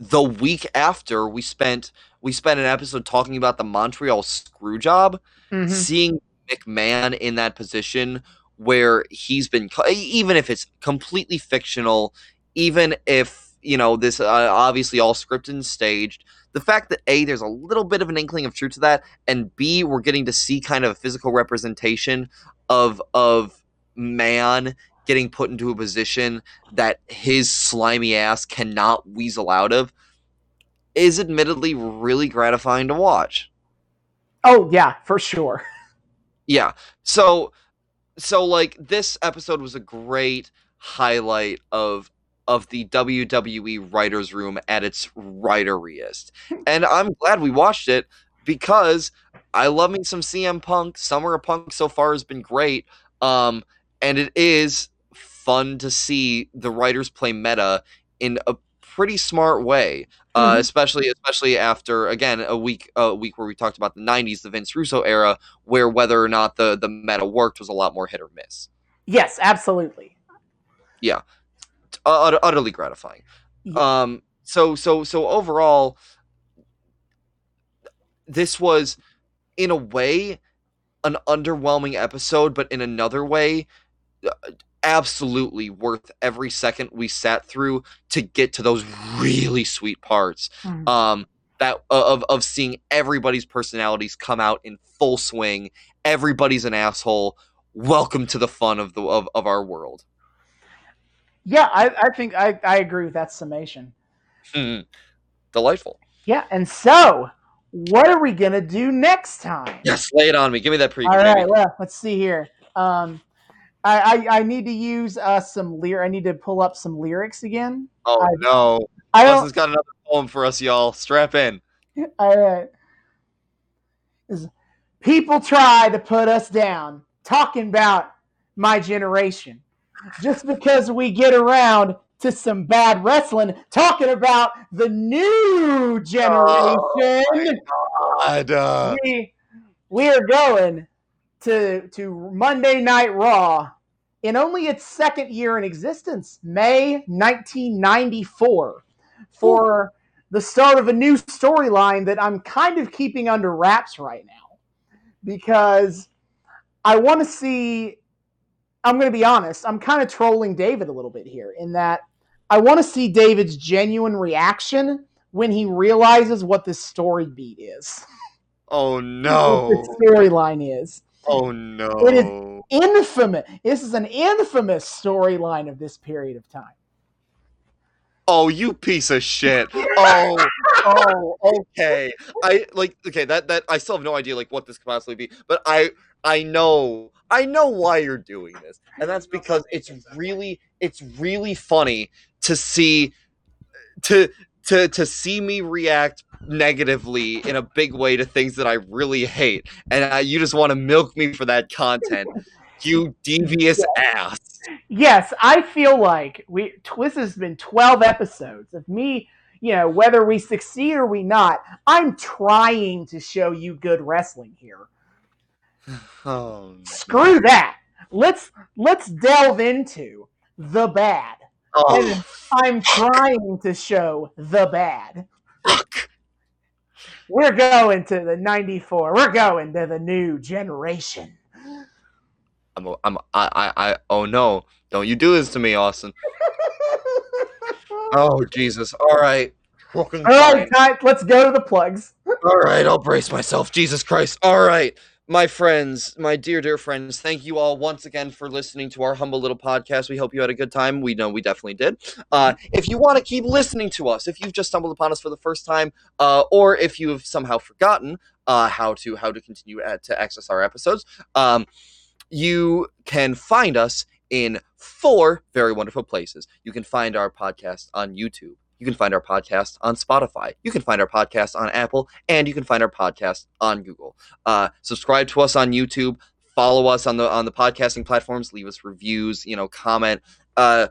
the week after we spent we spent an episode talking about the Montreal screw job. Mhm. seeing McMahon in that position where he's been, even if it's completely fictional, even if you know this uh, obviously all scripted and staged, the fact that a there's a little bit of an inkling of truth to that, and b we're getting to see kind of a physical representation of of man getting put into a position that his slimy ass cannot weasel out of is admittedly really gratifying to watch. Oh yeah, for sure. Yeah. So so like this episode was a great highlight of of the WWE writers room at its writeriest. And I'm glad we watched it because I love me some CM Punk. Summer of Punk so far has been great. Um and it is fun to see the writers play meta in a pretty smart way uh, Mhm. especially especially after again a week a week where we talked about the 90s the Vince Russo era where whether or not the the meta worked was a lot more hit or miss Yes, absolutely. uh, ut- utterly gratifying Yeah. um so so so overall this was in a way an underwhelming episode but in another way uh, absolutely worth every second we sat through to get to those really sweet parts. Mhm. Um, that of of seeing everybody's personalities come out in full swing. Everybody's an asshole. Welcome to the fun of the of, of our world. Yeah, I, I think I, I agree with that summation. Hmm. Delightful. Yeah, and so what are we gonna do next time? Yes, lay it on me. Give me that preview. All right, well, let's see here. Um, I, I I need to use uh some lyric. I need to pull up some lyrics again. Oh I- no. I. Justin's got another poem for us, y'all. Strap in. All right. People try to put us down, talking about my generation, just because we get around to some bad wrestling, talking about the new generation. God, uh, we, we are going to to Monday Night Raw in only its second year in existence, May 1994, for the start of a new storyline that I'm kind of keeping under wraps right now because I want to see. I'm going to be honest. I'm kind of trolling David a little bit here in that I want to see David's genuine reaction when he realizes what this story beat is oh what no. the storyline is. Oh no. It is- Infamous. This is an infamous storyline of this period of time. Oh, you piece of shit. Oh, oh, okay. I like okay, that that I still have no idea like what this could possibly be, but I I know I know why you're doing this. And that's because it's really it's really funny to see to to to see me react negatively in a big way to things that I really hate. And you just want to milk me for that content. You devious ass. Yes, I feel like we Twist has been 12 episodes of me, you know, whether we succeed or we not, I'm trying to show you good wrestling here. Oh, Screw that. Let's let's delve into the bad. oh I'm trying to show the bad. fuck. We're going to the 94. We're going to the new generation. I'm, a, I'm, I, I, I, oh no! Don't you do this to me, Austin? Oh Jesus! All right, All right. Let's go to the plugs. All right, I'll brace myself. Jesus Christ! All right, my friends, my dear, dear friends, thank you all once again for listening to our humble little podcast. We hope you had a good time. We know we definitely did. Uh, if you want to keep listening to us, if you've just stumbled upon us for the first time, uh, or if you have somehow forgotten uh, how to how to continue at, to access our episodes, um, you can find us in four very wonderful places. You can find our podcast on YouTube. You can find our podcast on Spotify. You can find our podcast on Apple, and you can find our podcast on Google. Uh, subscribe to us on YouTube. Follow us on the on the podcasting platforms. Leave us reviews. You know, comment. Uh,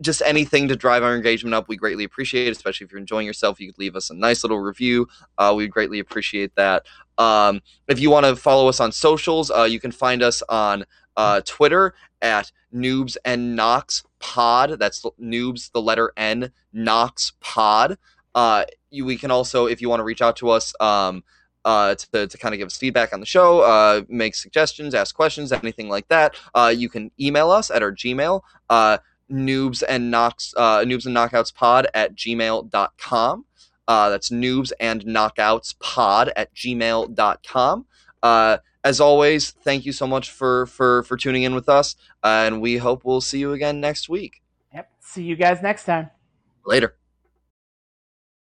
just anything to drive our engagement up. We greatly appreciate it, especially if you're enjoying yourself. You could leave us a nice little review. Uh, we greatly appreciate that. Um, if you want to follow us on socials, uh, you can find us on uh, Twitter at Noobs and Knox Pod. That's Noobs, the letter N, Knox Pod. Uh, you, we can also, if you want to reach out to us, um, uh, to, to kind of give us feedback on the show, uh, make suggestions, ask questions, anything like that, uh, you can email us at our Gmail, uh, noobs and knocks, uh, noobs and knockouts pod at gmail.com. Uh, that's noobs and knockouts pod at gmail.com. Uh, as always, thank you so much for for for tuning in with us, uh, and we hope we'll see you again next week. Yep. See you guys next time. Later.